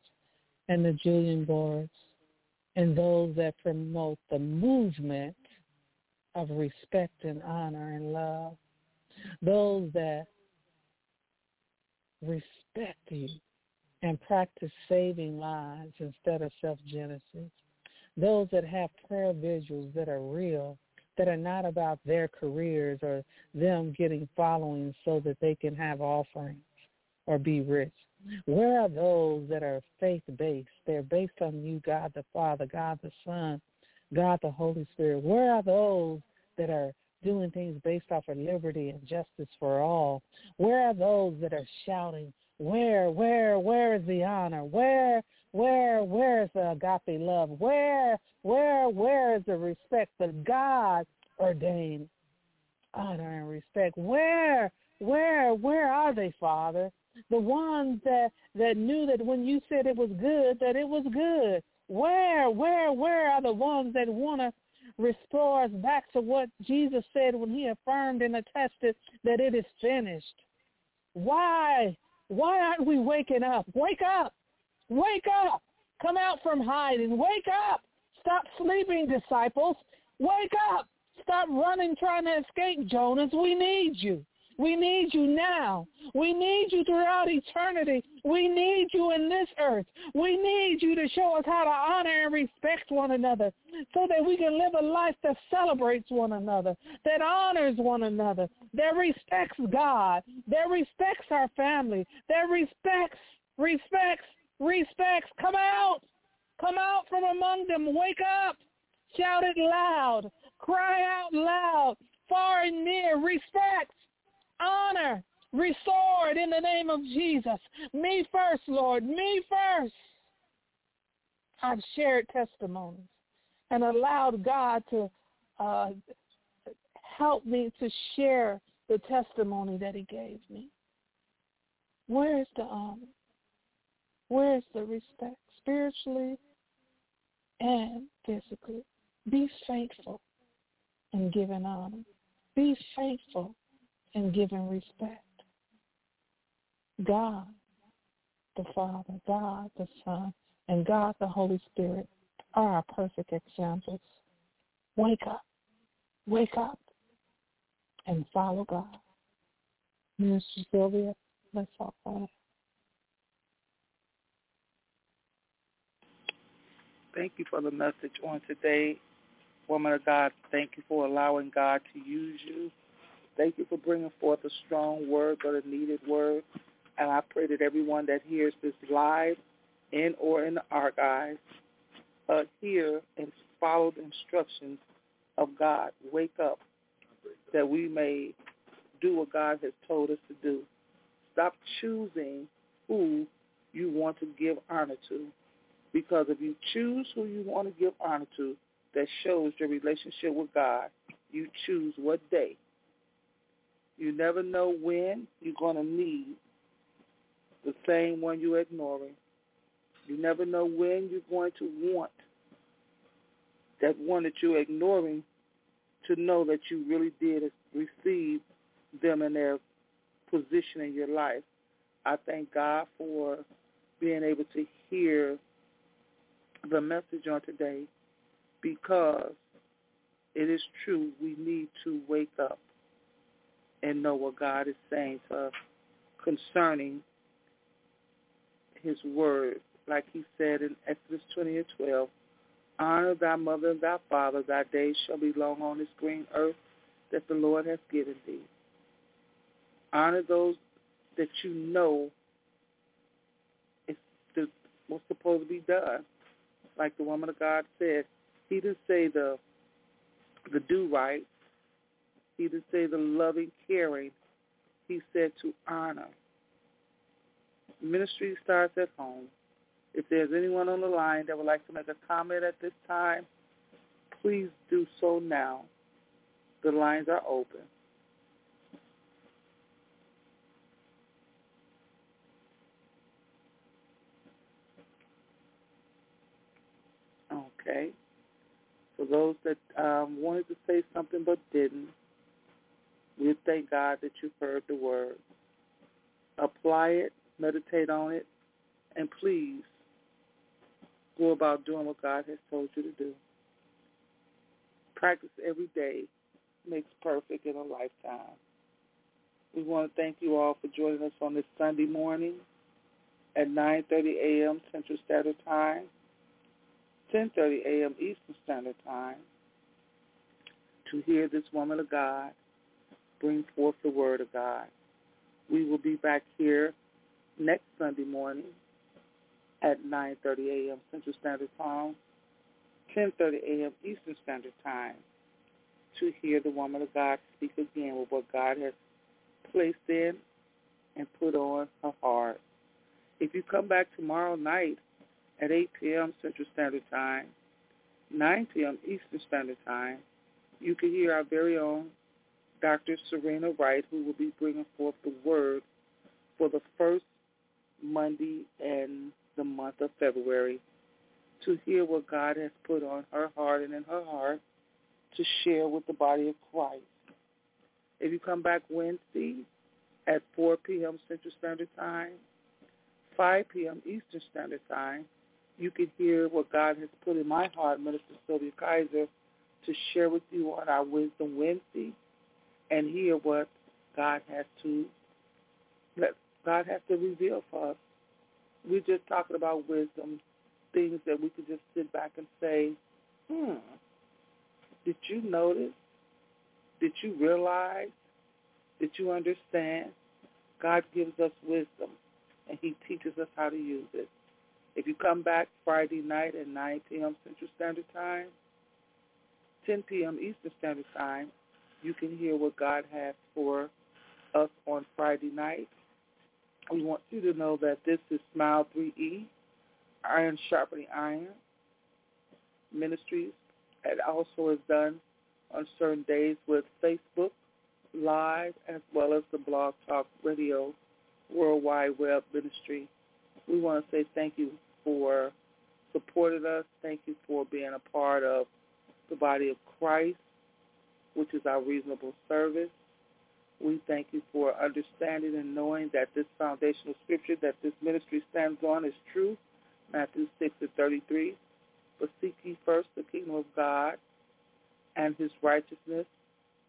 and the Julian Bonds and those that promote the movement of respect and honor and love? Those that respect you and practice saving lives instead of self-genesis. Those that have prayer visuals that are real, that are not about their careers or them getting followings so that they can have offerings or be rich? Where are those that are faith-based? They're based on you, God the Father, God the Son, God the Holy Spirit. Where are those that are doing things based off of liberty and justice for all? Where are those that are shouting, where, where, where is the honor? Where, where, where is the agape love? Where, where, where is the respect that God ordained honor and respect? Where, where, where are they, Father? The ones that that knew that when you said it was good, that it was good. Where, where, where are the ones that want to restore us back to what Jesus said when he affirmed and attested that it is finished? Why? Why aren't we waking up? Wake up. Wake up. Come out from hiding. Wake up. Stop sleeping, disciples. Wake up. Stop running trying to escape, Jonas. We need you. We need you now. We need you throughout eternity. We need you in this earth. We need you to show us how to honor and respect one another so that we can live a life that celebrates one another, that honors one another, that respects God, that respects our family, that respects, respects, respects. Come out. Come out from among them. Wake up. Shout it loud. Cry out loud. Far and near. Respect honor restored in the name of Jesus. Me first, Lord. Me first. I've shared testimonies and allowed God to uh, help me to share the testimony that he gave me. Where is the honor? Where is the respect spiritually and physically? Be faithful in giving honor. Be faithful in giving respect. God the Father, God the Son, and God the Holy Spirit are our perfect examples. Wake up. Wake up and follow God. Minister Sylvia, let's talk it. Thank you for the message on today. Woman of God, thank you for allowing God to use you. Thank you for bringing forth a strong word, but a needed word. And I pray that everyone that hears this live in or in the archives uh, hear and follow the instructions of God. Wake up that we may do what God has told us to do. Stop choosing who you want to give honor to. Because if you choose who you want to give honor to, that shows your relationship with God. You choose what day. You never know when you're going to need the same one you're ignoring. You never know when you're going to want that one that you're ignoring to know that you really did receive them in their position in your life. I thank God for being able to hear the message on today because it is true we need to wake up and know what God is saying to us concerning his word. Like he said in Exodus 20 and 12, honor thy mother and thy father, thy days shall be long on this green earth that the Lord has given thee. Honor those that you know is the, what's supposed to be done. Like the woman of God said, he didn't say the the do right. He didn't say the loving, caring. He said to honor. Ministry starts at home. If there's anyone on the line that would like to make a comment at this time, please do so now. The lines are open. Okay. For those that um, wanted to say something but didn't, we thank God that you've heard the word. Apply it, meditate on it, and please go about doing what God has told you to do. Practice every day makes perfect in a lifetime. We want to thank you all for joining us on this Sunday morning at 9.30 a.m. Central Standard Time, 10.30 a.m. Eastern Standard Time to hear this woman of God bring forth the word of God. We will be back here next Sunday morning at 9.30 a.m. Central Standard Time, 10.30 a.m. Eastern Standard Time to hear the woman of God speak again with what God has placed in and put on her heart. If you come back tomorrow night at 8 p.m. Central Standard Time, 9 p.m. Eastern Standard Time, you can hear our very own Dr. Serena Wright, who will be bringing forth the word for the first Monday in the month of February to hear what God has put on her heart and in her heart to share with the body of Christ. If you come back Wednesday at 4 p.m. Central Standard Time, 5 p.m. Eastern Standard Time, you can hear what God has put in my heart, Minister Sylvia Kaiser, to share with you on our Wisdom Wednesday and hear what God has to let God has to reveal for us. We're just talking about wisdom, things that we could just sit back and say, hmm, did you notice? Did you realize? Did you understand? God gives us wisdom, and he teaches us how to use it. If you come back Friday night at 9 p.m. Central Standard Time, 10 p.m. Eastern Standard Time, you can hear what God has for us on Friday night. We want you to know that this is Smile 3E, Iron Sharpening Iron. Ministries. It also is done on certain days with Facebook Live as well as the Blog Talk Radio Worldwide Web Ministry. We want to say thank you for supporting us. Thank you for being a part of the body of Christ, which is our reasonable service. We thank you for understanding and knowing that this foundational scripture that this ministry stands on is true, Matthew 6 and 33. But seek ye first the kingdom of God and his righteousness,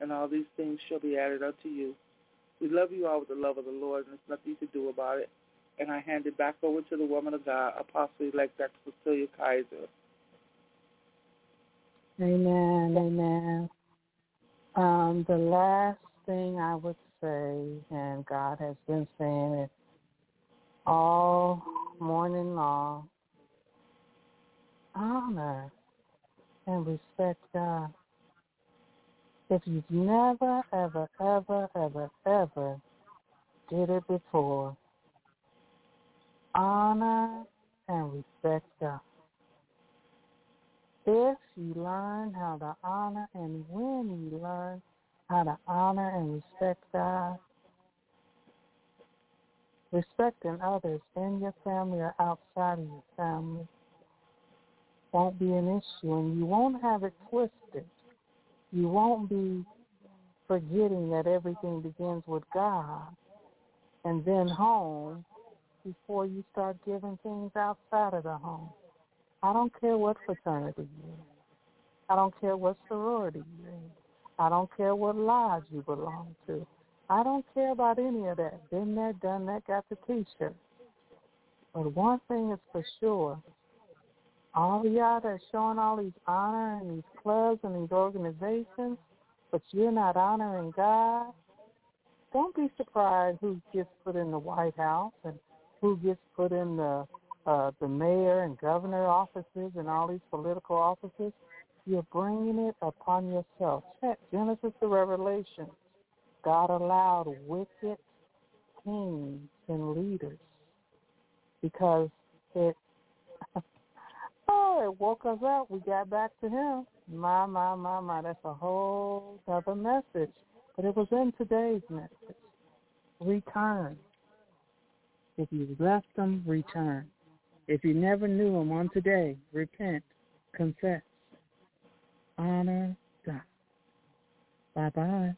and all these things shall be added unto you. We love you all with the love of the Lord, and there's nothing you can do about it. And I hand it back over to the woman of God, Apostle-elect Dr. Cecilia Kaiser. Amen, amen. Um, the last thing I would say, and God has been saying it all morning long, honor and respect God. If you've never, ever, ever, ever, ever did it before, honor and respect God. If you learn how to honor and when you learn how to honor and respect God, respecting others in your family or outside of your family won't be an issue and you won't have it twisted. You won't be forgetting that everything begins with God and then home before you start giving things outside of the home. I don't care what fraternity you're in. I don't care what sorority you're in. I don't care what lodge you belong to. I don't care about any of that. Been there, done that, got the T-shirt. But one thing is for sure, all y'all are showing all these honor and these clubs and these organizations, but you're not honoring God, don't be surprised who gets put in the White House and who gets put in the uh, the mayor and governor offices and all these political offices. You're bringing it upon yourself. Genesis to Revelation. God allowed wicked kings and leaders because it [LAUGHS] oh, it woke us up. We got back to him. My, my, my, my. That's a whole other message. But it was in today's message. Return. If you left them, return. If you never knew him on today, repent, confess, honor God. Bye-bye.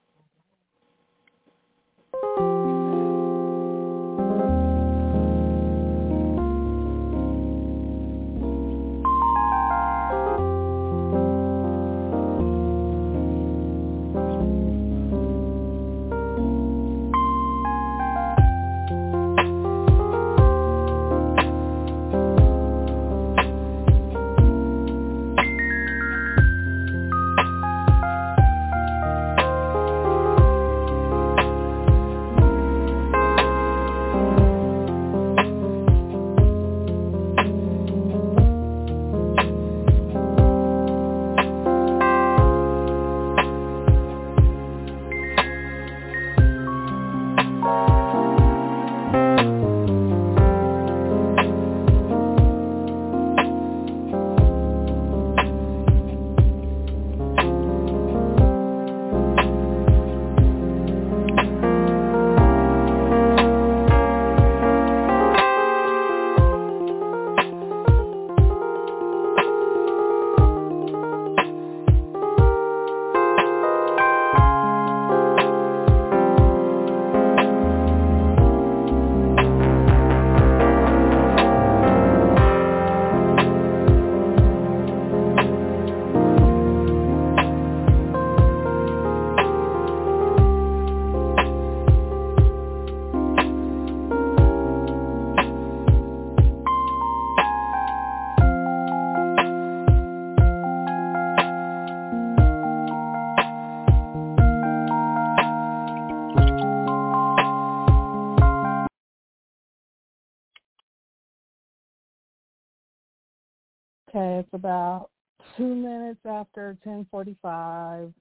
Okay, it's about two minutes after 10:45.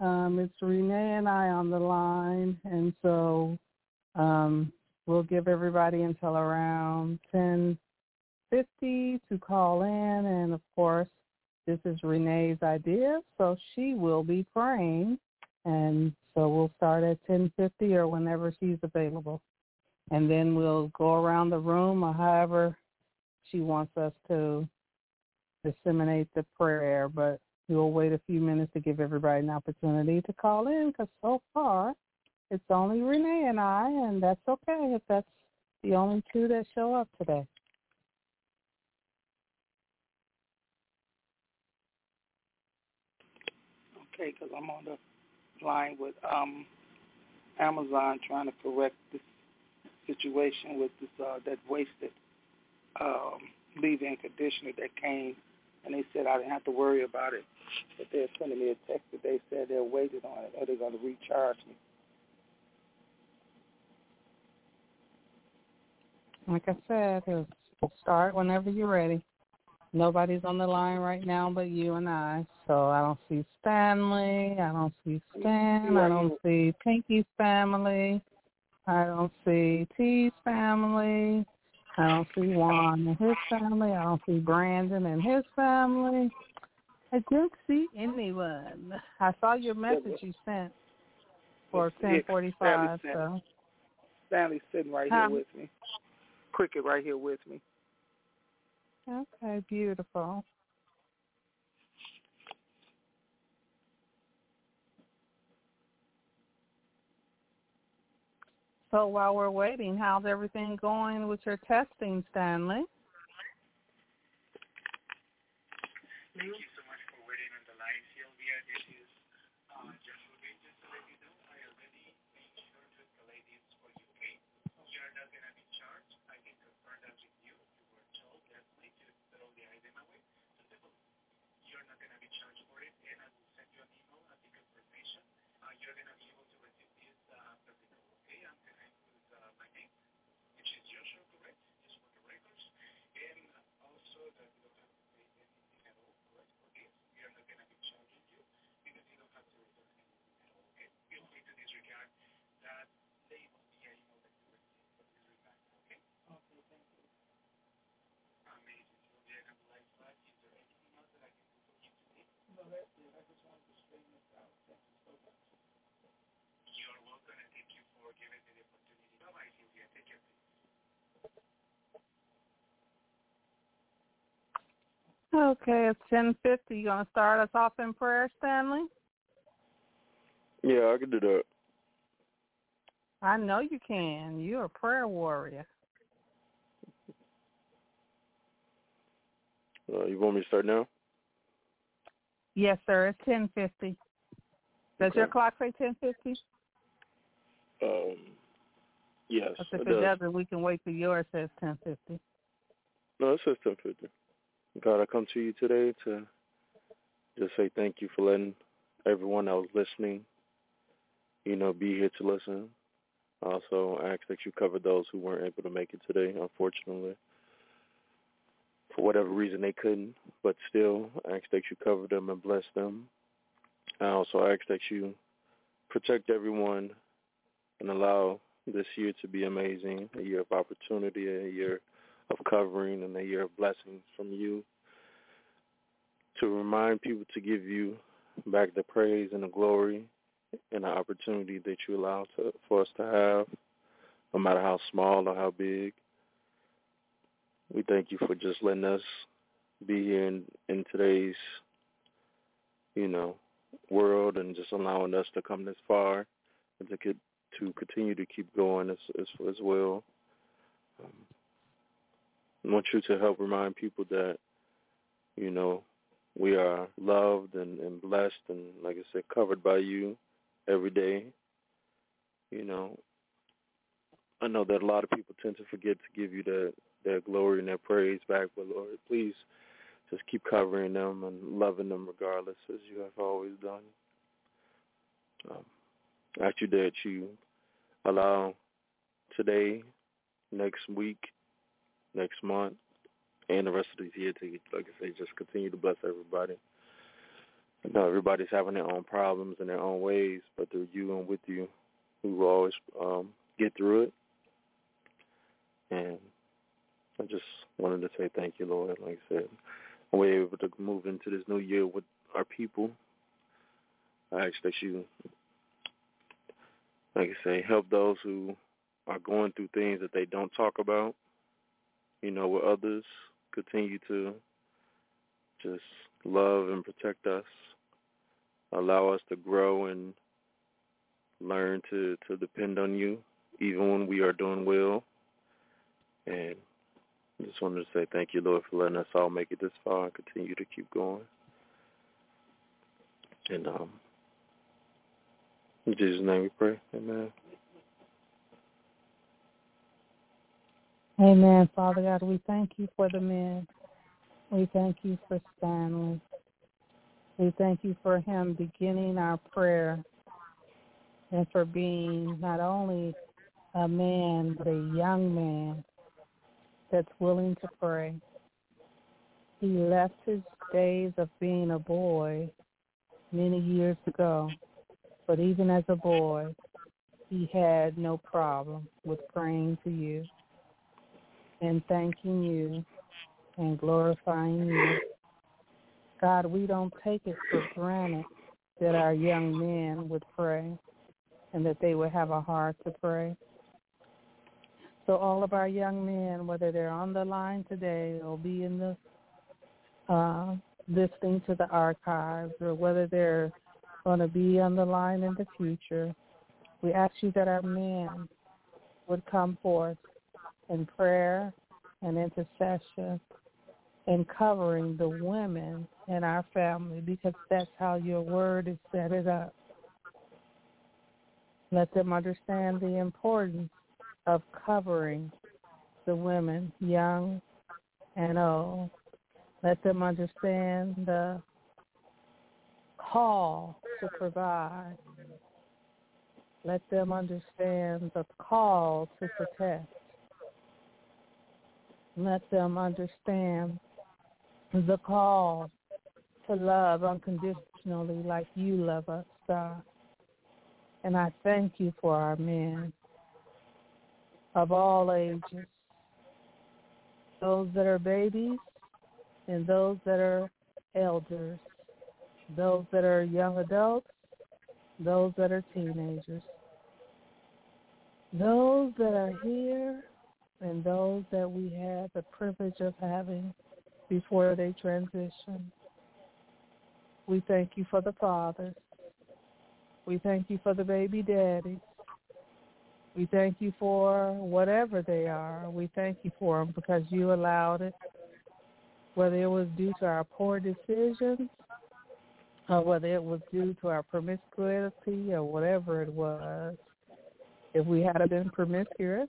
Um, it's Renee and I on the line, and so um, we'll give everybody until around 10:50 to call in, and of course, this is Renee's idea, so she will be praying, and so we'll start at 10:50 or whenever she's available, and then we'll go around the room or however she wants us to disseminate the prayer. But we'll wait a few minutes to give everybody an opportunity to call in, because so far it's only Renee and I, and that's okay if that's the only two that show up today. Okay, because I'm on the line with um, Amazon trying to correct this situation with this uh, that wasted um, leave-in conditioner that came, and they said I didn't have to worry about it. But they're sending me a text that they said they're waiting on it or they're going to recharge me. Like I said, we'll start whenever you're ready. Nobody's on the line right now but you and I. So I don't see Stanley. I don't see Stan. I don't see Pinky's family. I don't see T's family. I don't see Juan and his family. I don't see Brandon and his family. I don't see anyone. I saw your message you sent for ten forty five. So Stanley's sitting right here with me. Cricket right here with me. Okay, beautiful. So while we're waiting, how's everything going with your testing, Stanley? Thank you so much for waiting on the line, Sylvia. This is uh, just to let you know, I already made sure to escalate this for UK. You are not going to be charged. I can confirm that with you. You were told definitely to throw the item away. So definitely, you're not going to be charged for it, and I will send you an email as the confirmation. Uh, you're going to be able to receive this uh, after the call, okay? I'm going to include uh, my name, which is Joshua, correct? Just for the records. And also that you don't have to pay anything at all, correct? Okay? We are not going to be charging you because you don't have to return anything at all, okay? Feel free to disregard that label via email that you received from this reminder, okay? Okay, thank you. Amazing. Sylvia, and like that, is there anything else that I can do for you today? No, that's it. I just wanted to straighten this out. Thank you so much. You're welcome, and thank you for giving me the opportunity. Bye-bye, Sylvia. Take care, please. Okay, it's ten fifty. You gonna start us off in prayer, Stanley? Yeah, I can do that. I know you can. You're a prayer warrior. Uh, you want me to start now? Yes, sir. It's ten fifty. Does Okay. your clock say ten fifty? Um, yes, If it it does. doesn't, we can wait for yours says ten fifty. No, it says 1050. God, I come to you today to just say thank you for letting everyone that was listening, you know, be here to listen. I also ask that you cover those who weren't able to make it today, unfortunately. For whatever reason they couldn't, but still I ask that you cover them and bless them. I also ask that you protect everyone and allow this year to be amazing, a year of opportunity, a year of covering, and a year of blessings from you. To remind people to give you back the praise and the glory and the opportunity that you allow to, for us to have, no matter how small or how big. We thank you for just letting us be here in, in today's, you know, world and just allowing us to come this far and to to continue to keep going as as, as well. Um, I want you to help remind people that, you know, we are loved and, and blessed and, like I said, covered by you every day. You know, I know that a lot of people tend to forget to give you that their glory and their praise back, but Lord, please just keep covering them and loving them regardless, as you have always done. Um, ask you that you allow today, next week, next month, and the rest of this year to, like I say, just continue to bless everybody. I know everybody's having their own problems and their own ways, but through you and with you, we will always um, get through it. And I just wanted to say thank you, Lord. Like I said, we're able to move into this new year with our people. I ask that you, like I say, help those who are going through things that they don't talk about, you know, with others. Continue to just love and protect us. Allow us to grow and learn to, to depend on you, even when we are doing well. And just wanted to say thank you, Lord, for letting us all make it this far and continue to keep going. And um, in Jesus' name we pray. Amen. Amen. Father God, we thank you for the men. We thank you for Stanley. We thank you for him beginning our prayer and for being not only a man, but a young man that's willing to pray. He left his days of being a boy many years ago, but even as a boy, he had no problem with praying to you and thanking you and glorifying you. God, we don't take it for granted that our young men would pray and that they would have a heart to pray. So all of our young men, whether they're on the line today or be in the uh, listening to the archives or whether they're going to be on the line in the future, we ask you that our men would come forth in prayer and intercession and covering the women in our family because that's how your word is set it up. Let them understand the importance of covering the women, young and old. Let them understand the call to provide. Let them understand the call to protect. Let them understand the call to love unconditionally like you love us, God. And I thank you for our men of all ages, those that are babies and those that are elders, those that are young adults, those that are teenagers, those that are here and those that we had the privilege of having before they transition. We thank you for the fathers. We thank you for the baby daddies. We thank you for whatever they are. We thank you for them because you allowed it, whether it was due to our poor decisions or whether it was due to our promiscuity or whatever it was. If we had been promiscuous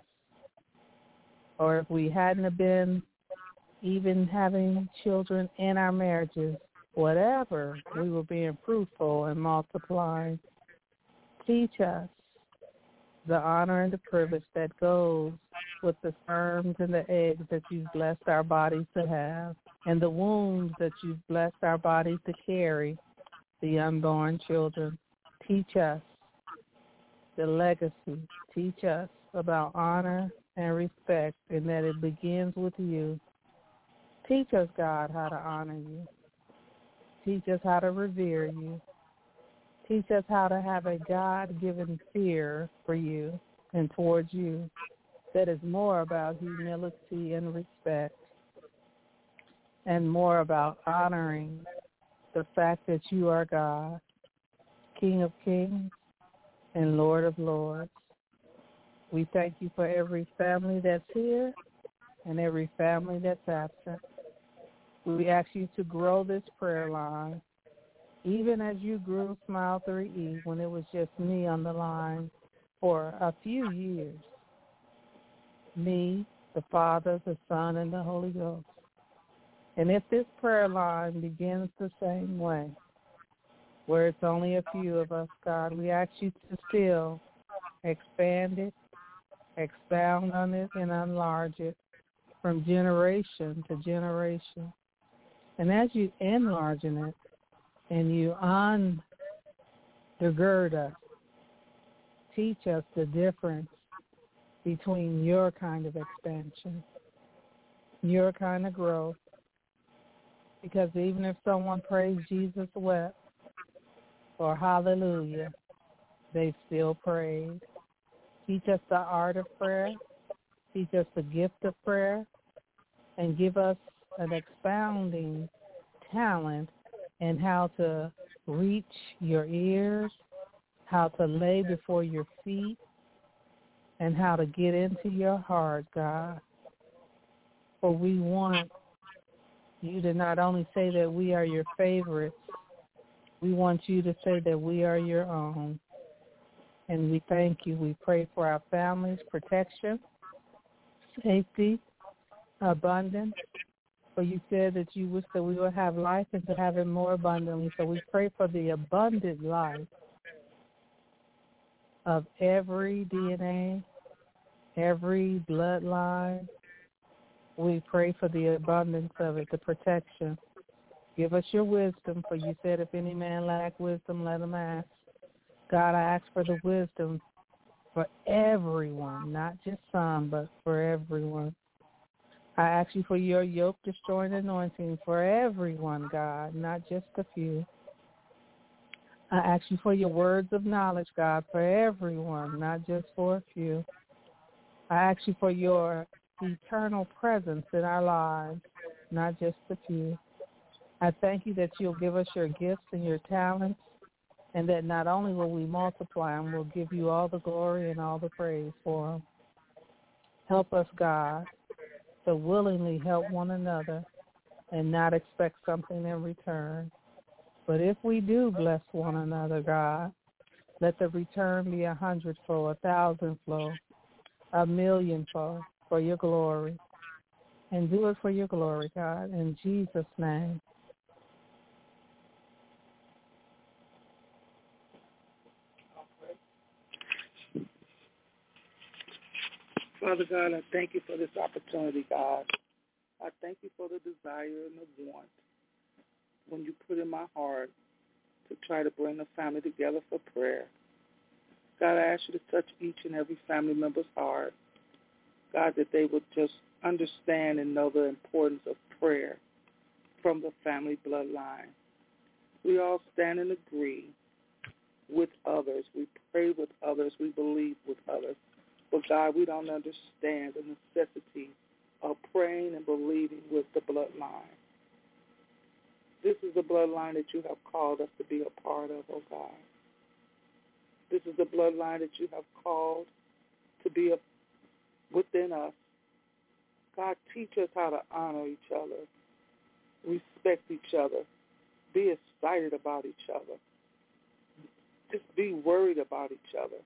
or if we hadn't been even having children in our marriages, whatever, we were being fruitful and multiplying. Teach us the honor and the privilege that goes with the sperms and the eggs that you've blessed our bodies to have and the wounds that you've blessed our bodies to carry, the unborn children. Teach us the legacy. Teach us about honor and respect and that it begins with you. Teach us, God, how to honor you. Teach us how to revere you. Teach us how to have a God-given fear for you and towards you that is more about humility and respect and more about honoring the fact that you are God, King of kings and Lord of lords. We thank you for every family that's here and every family that's absent. We ask you to grow this prayer line even as you grew Smile 3E when it was just me on the line for a few years. Me, the Father, the Son, and the Holy Ghost. And if this prayer line begins the same way, where it's only a few of us, God, we ask you to still expand it, expound on it, and enlarge it from generation to generation. And as you enlarging it, and you undergird us. Teach us the difference between your kind of expansion, your kind of growth, Because even if someone prays Jesus wept or hallelujah, they still prayed. Teach us the art of prayer. Teach us the gift of prayer. And give us an expounding talent in how to reach your ears, how to lay before your feet, and how to get into your heart, God. For we want you to not only say that we are your favorites, we want you to say that we are your own. And we thank you. We pray for our families' protection, safety, abundance. For you said that you wish that we would have life and to have it more abundantly. So we pray for the abundant life of every DNA, every bloodline. We pray for the abundance of it, the protection. Give us your wisdom, for you said if any man lack wisdom, let him ask. God, I ask for the wisdom for everyone, not just some, but for everyone. I ask you for your yoke destroying anointing for everyone, God, not just a few. I ask you for your words of knowledge, God, for everyone, not just for a few. I ask you for your eternal presence in our lives, not just a few. I thank you that you'll give us your gifts and your talents, and that not only will we multiply them, we'll give you all the glory and all the praise for them. Help us, God, to willingly help one another and not expect something in return. But if we do bless one another, God, let the return be a hundredfold, a thousandfold, a millionfold for your glory. And do it for your glory, God, in Jesus' name. Father God, I thank you for this opportunity, God. I thank you for the desire and the want when you put in my heart to try to bring the family together for prayer. God, I ask you to touch each and every family member's heart. God, that they would just understand and know the importance of prayer from the family bloodline. We all stand and agree with others. We pray with others. We believe with others. But God, we don't understand the necessity of praying and believing with the bloodline. This is the bloodline that you have called us to be a part of, oh God. This is the bloodline that you have called to be a, within us. God, teach us how to honor each other, respect each other, be excited about each other, just be worried about each other,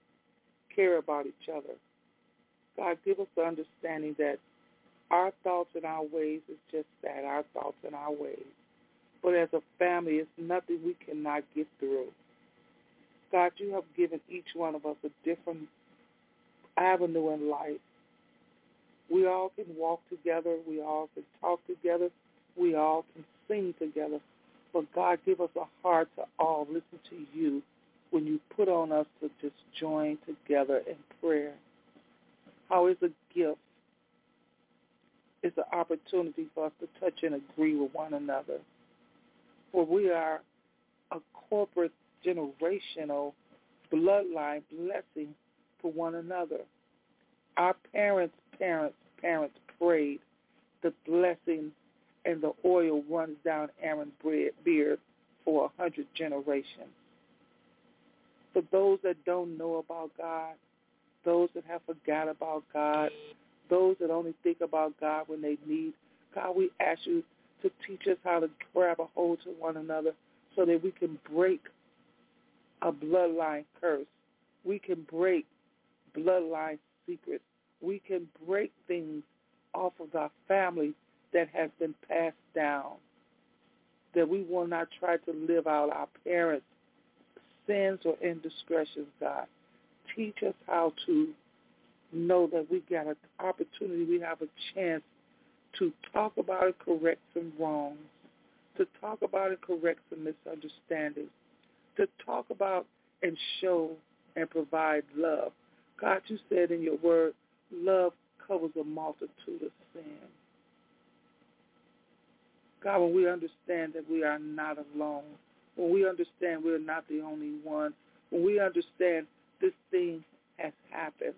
care about each other. God, give us the understanding that our thoughts and our ways is just that, our thoughts and our ways. But as a family, it's nothing we cannot get through. God, you have given each one of us a different avenue in life. We all can walk together. We all can talk together. We all can sing together. But God, give us a heart to all listen to you when you put on us to just join together in prayer. How is a gift. It's an opportunity for us to touch and agree with one another. For we are a corporate generational bloodline blessing for one another. Our parents, parents, parents prayed the blessing and the oil runs down Aaron's beard for a hundred generations. For those that don't know about God, those that have forgot about God, those that only think about God when they need. God, we ask you to teach us how to grab a hold to one another so that we can break a bloodline curse. We can break bloodline secrets. We can break things off of our family that has been passed down. That we will not try to live out our parents' sins or indiscretions, God teach us how to know that we got an opportunity, we have a chance to talk about and correct some wrongs, to talk about and correct some misunderstandings, to talk about and show and provide love. God, you said in your word, love covers a multitude of sins. God, when we understand that we are not alone, when we understand we're not the only one, when we understand this thing has happened,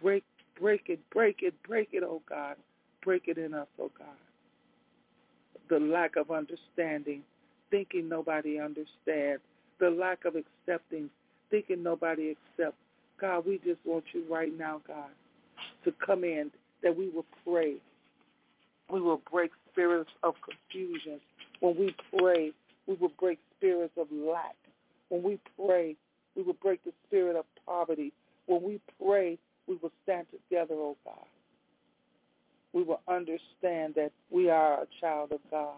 break, break it, break it, break it, oh God. Break it in us, oh God. The lack of understanding, thinking nobody understands, the lack of accepting, thinking nobody accepts. God, we just want you right now, God, to come in, that we will pray. We will break spirits of confusion. When we pray, we will break spirits of lack. When we pray, we will break the spirit of poverty. When we pray, we will stand together, oh God. We will understand that we are a child of God.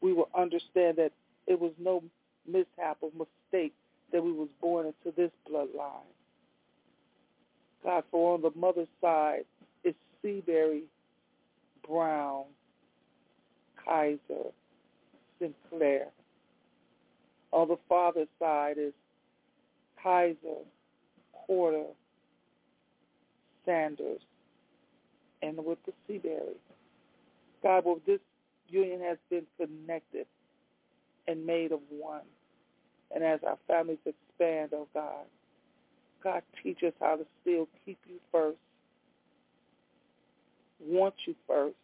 We will understand that it was no mishap or mistake that we was born into this bloodline. God, for on the mother's side is Seabury, Brown, Kaiser, Sinclair. On the father's side is Kaiser, Porter, Sanders, and with the Seabury. God, well, this union has been connected and made of one. And as our families expand, oh God, God, teach us how to still keep you first, want you first,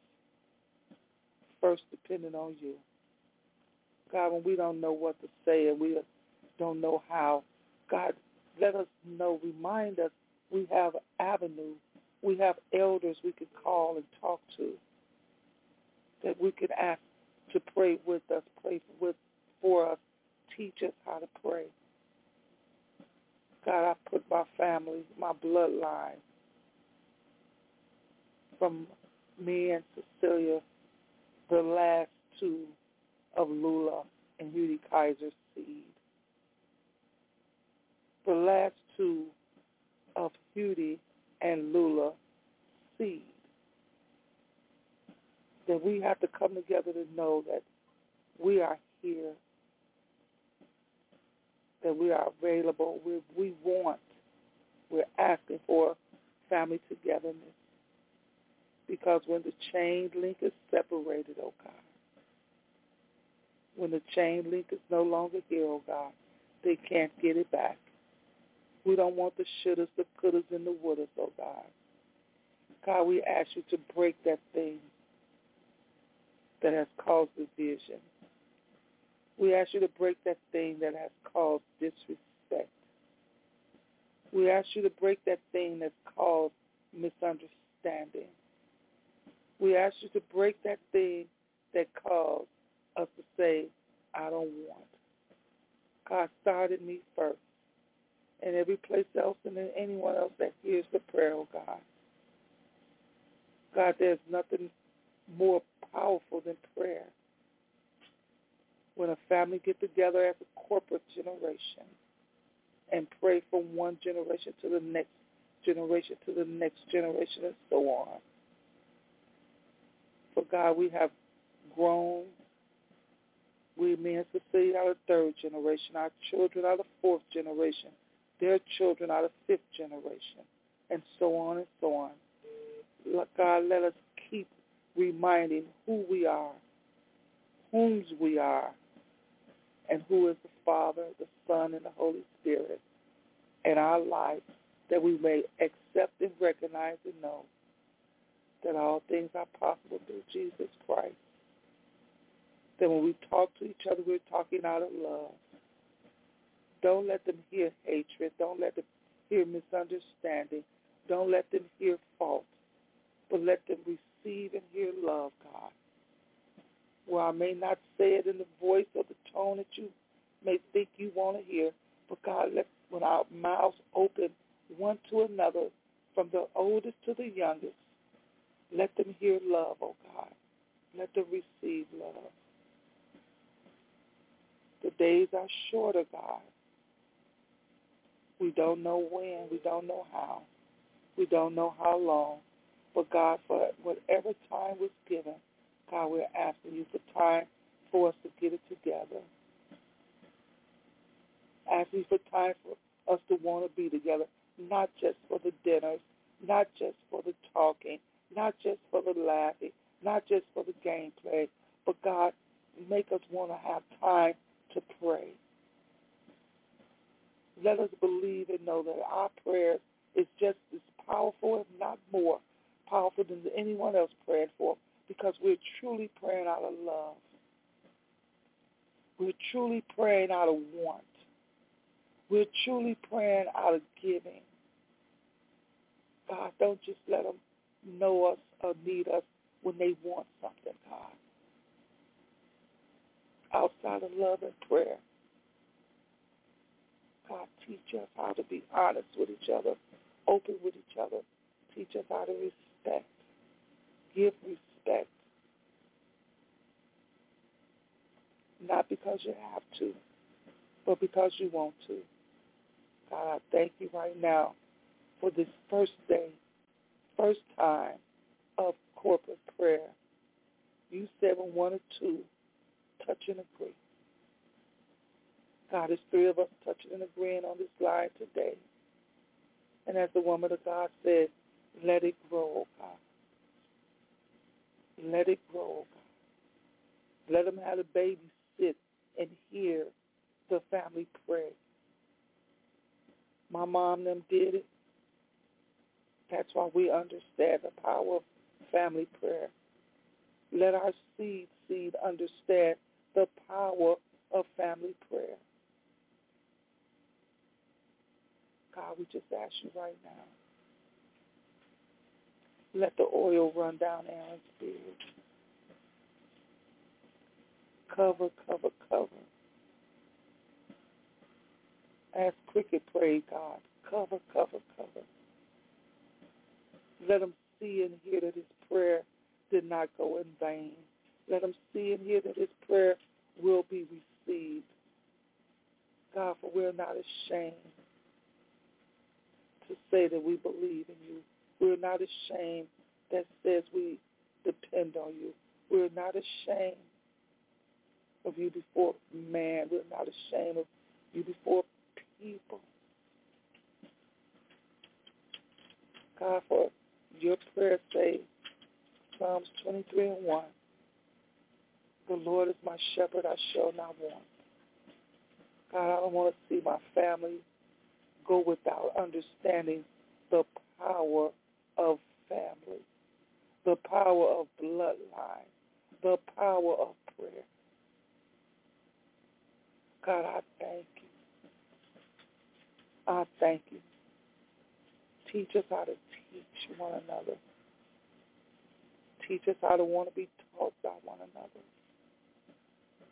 first depending on you. God, when we don't know what to say and we don't know how, God, let us know, remind us we have avenue, we have elders we can call and talk to, that we can ask to pray with us, pray with for us, teach us how to pray. God, I put my family, my bloodline, from me and Cecilia, the last two of Lula and Judy Kaiser's seed. The last two of Judy and Lula seed. That we have to come together to know that we are here that we are available. We, we want, we're asking for family togetherness. Because when the chain link is separated, oh God, when the chain link is no longer here, oh God, they can't get it back. We don't want the shouldas, the couldas, and the wouldas, oh God. God, we ask you to break that thing that has caused division. We ask you to break that thing that has caused disrespect. We ask you to break that thing that's caused misunderstanding. We ask you to break that thing that caused us to say, I don't want. God started me first. And every place else and anyone else that hears the prayer, oh God. God, there's nothing more powerful than prayer when a family get together as a corporate generation and pray from one generation to the next generation to the next generation and so on. For God, we have grown. We, me and Cecilia, are the third generation. Our children are the fourth generation. Their children are the fifth generation, and so on and so on. God, let us keep reminding who we are, whom's we are, and who is the Father, the Son, and the Holy Spirit in our life that we may accept and recognize and know that all things are possible through Jesus Christ. That when we talk to each other, we're talking out of love. Don't let them hear hatred. Don't let them hear misunderstanding. Don't let them hear fault. But let them receive and hear love, God where I may not say it in the voice or the tone that you may think you want to hear, but God, let when our mouths open one to another, from the oldest to the youngest, let them hear love, oh God. Let them receive love. The days are shorter, God. We don't know when. We don't know how. We don't know how long. But God, for whatever time was given, God, we're asking you for time for us to get it together. Asking for time for us to want to be together, not just for the dinners, not just for the talking, not just for the laughing, not just for the gameplay, but God, make us want to have time to pray. Let us believe and know that our prayer is just as powerful, if not more powerful than anyone else praying for, because we're truly praying out of love. We're truly praying out of want. We're truly praying out of giving. God, don't just let them know us or need us when they want something, God. Outside of love and prayer, God, teach us how to be honest with each other, open with each other. Teach us how to respect, give respect. Not because you have to, but because you want to. God, I thank you right now for this first day, first time of corporate prayer. You said when one or two touch and agree. God, there's three of us touching and agreeing on this line today. And as the woman of God said, let it grow, oh God. Let it grow, Let them have a baby sit and hear the family pray. My mom them did it. That's why we understand the power of family prayer. Let our seed seed understand the power of family prayer. God, we just ask you right now. Let the oil run down Aaron's beard. Cover, cover, cover. As Cricket prayed, God, cover, cover, cover. Let him see and hear that his prayer did not go in vain. Let him see and hear that his prayer will be received. God, for we're not ashamed to say that we believe in you. We're not ashamed that says we depend on you. We're not ashamed of you before man. We're not ashamed of you before people. God, for your prayer say, Psalms 23 and 1, the Lord is my shepherd, I shall not want. God, I don't want to see my family go without understanding the power of family, the power of bloodline, the power of prayer. God, I thank you. I thank you. Teach us how to teach one another. Teach us how to want to be taught by one another.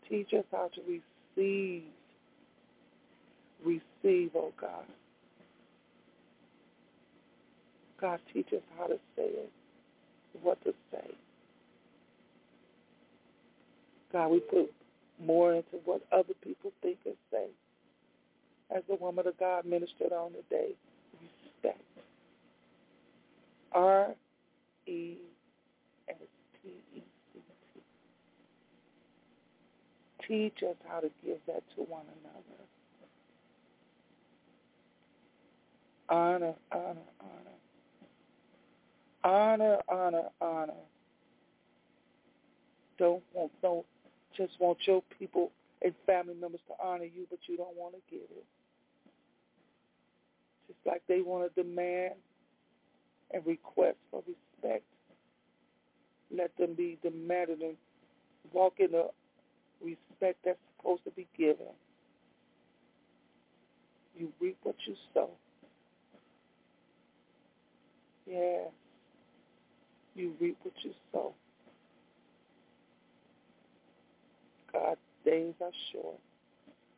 Teach us how to receive. Receive, oh God. God, teach us how to say it, what to say. God, we put more into what other people think and say. As the woman of God ministered on today, respect. R E S P E C T. Teach us how to give that to one another. Honor, honor, honor. Honor, honor, honor. Don't want don't just want your people and family members to honor you, but you don't want to give it. Just like they want to demand and request for respect. Let them be demanded and walk in the respect that's supposed to be given. You reap what you sow. Yeah. You reap what you sow. God's days are short,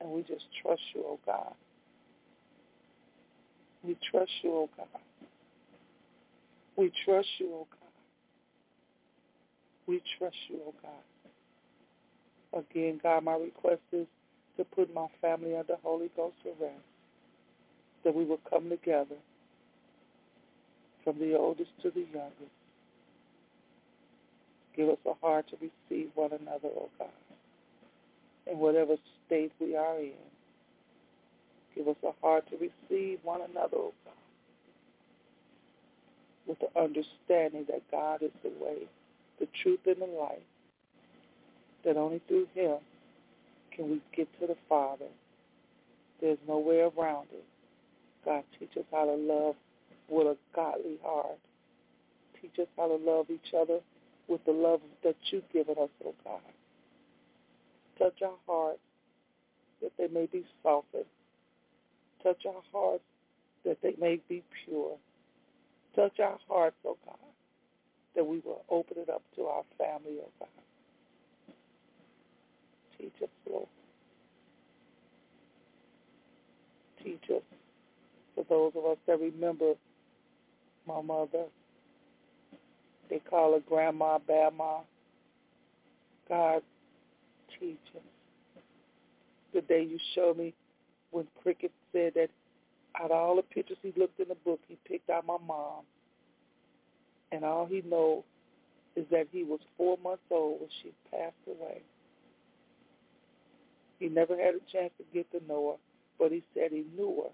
and we just trust you, oh God. We trust you, oh God. We trust you, oh God. We trust you, oh God. Again, God, my request is to put my family under Holy Ghost arrest, that we will come together from the oldest to the youngest. Give us a heart to receive one another, oh God in whatever state we are in. Give us a heart to receive one another, oh God, with the understanding that God is the way, the truth, and the life. That only through him can we get to the Father. There's no way around it. God, teach us how to love with a godly heart. Teach us how to love each other with the love that you've given us, oh God. Touch our hearts that they may be softened. Touch our hearts that they may be pure. Touch our hearts, oh God, that we will open it up to our family, oh God. Teach us, Lord. Teach us for those of us that remember my mother. They call her Grandma Bama. God, teach us. The day you showed me when Cricket said that out of all the pictures he looked in the book, he picked out my mom. And all he knows is that he was four months old when she passed away. He never had a chance to get to know her, but he said he knew her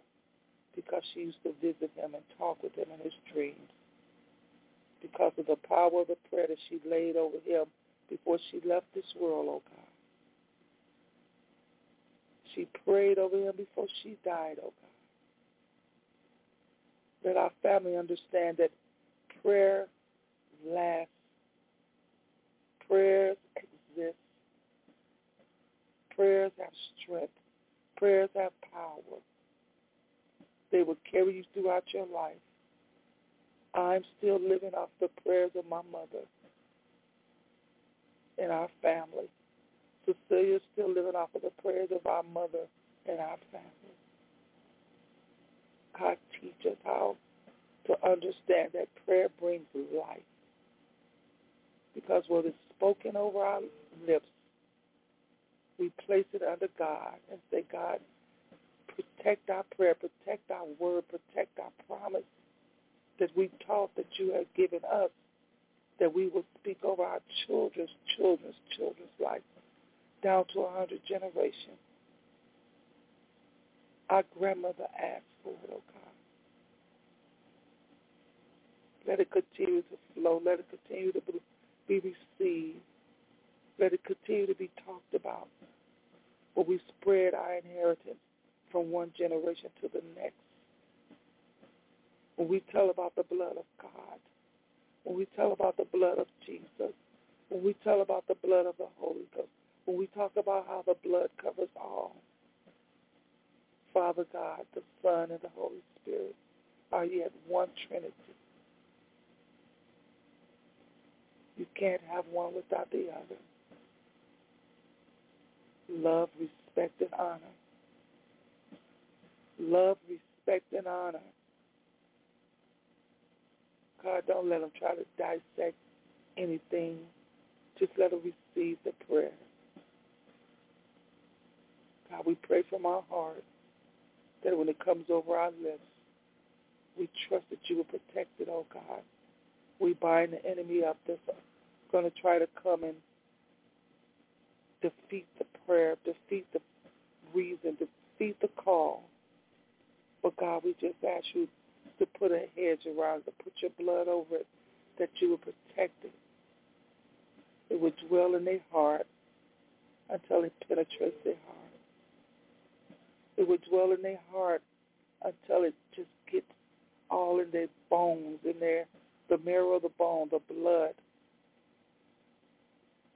because she used to visit him and talk with him in his dreams. Because of the power of the prayer that she laid over him before she left this world, oh God. She prayed over him before she died, oh God. Let our family understand that prayer lasts. Prayers exist. Prayers have strength. Prayers have power. They will carry you throughout your life. I'm still living off the prayers of my mother and our family. Cecilia's still living off of the prayers of our mother and our family. God teach us how to understand that prayer brings life. Because what is spoken over our lips, we place it under God and say, God, protect our prayer, protect our word, protect our promise that we've taught that you have given us, that we will speak over our children's children's children's life down to a hundred generations. Our grandmother asked for it, oh God. Let it continue to flow. Let it continue to be received. Let it continue to be talked about. Where we spread our inheritance from one generation to the next. When we tell about the blood of God, when we tell about the blood of Jesus, when we tell about the blood of the Holy Ghost, when we talk about how the blood covers all, Father God, the Son, and the Holy Spirit are yet one Trinity. You can't have one without the other. Love, respect, and honor. Love, respect, and honor. God, don't let them try to dissect anything. Just let them receive the prayer. God, we pray from our heart that when it comes over our lips, we trust that you will protect it, oh God. We bind the enemy up that's going to try to come and defeat the prayer, defeat the reason, defeat the call. But God, we just ask you to put a hedge around it, put your blood over it, that you would protect it. It would dwell in their heart until it penetrates their heart. It would dwell in their heart until it just gets all in their bones, in their the marrow of the bone, the blood.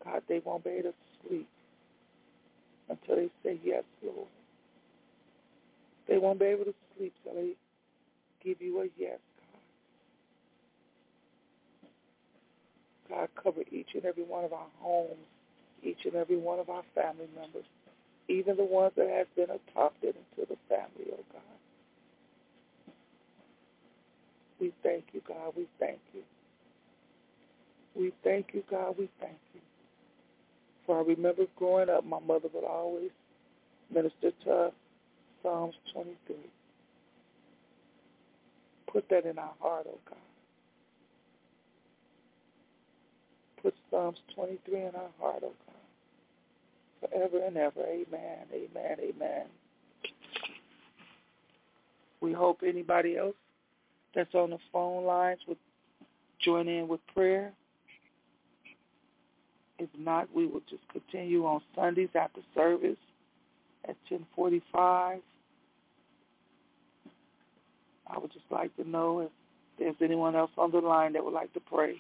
God, they won't be able to sleep until they say yes, Lord. They won't be able to sleep till they give you a yes, God. God, cover each and every one of our homes, each and every one of our family members, even the ones that have been adopted into the family, oh God. We thank you, God. We thank you. We thank you, God. We thank you. For I remember growing up, my mother would always minister to us Psalms 23. Put that in our heart, oh God. Put Psalms 23 in our heart, oh God. Forever and ever. Amen, amen, amen. We hope anybody else that's on the phone lines would join in with prayer. If not, we will just continue on Sundays after service at 1045. I would just like to know if there's anyone else on the line that would like to pray.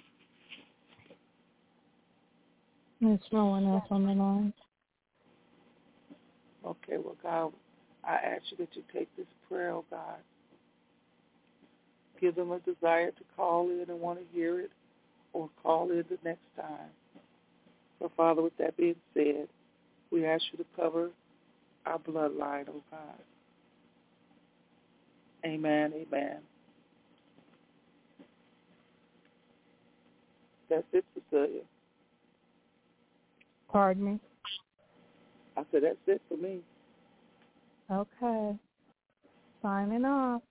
There's no one else on the line. Okay, well, God, I ask you that you take this prayer, oh God. Give them a desire to call in and want to hear it or call in the next time. So, Father, with that being said, we ask you to cover our bloodline, oh God. Amen, amen. That's it, Cecilia. Pardon me? I said, that's it for me. Okay. Signing off.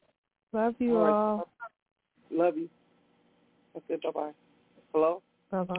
Love you All right. all. Love you. I said bye-bye. Hello? Bye-bye.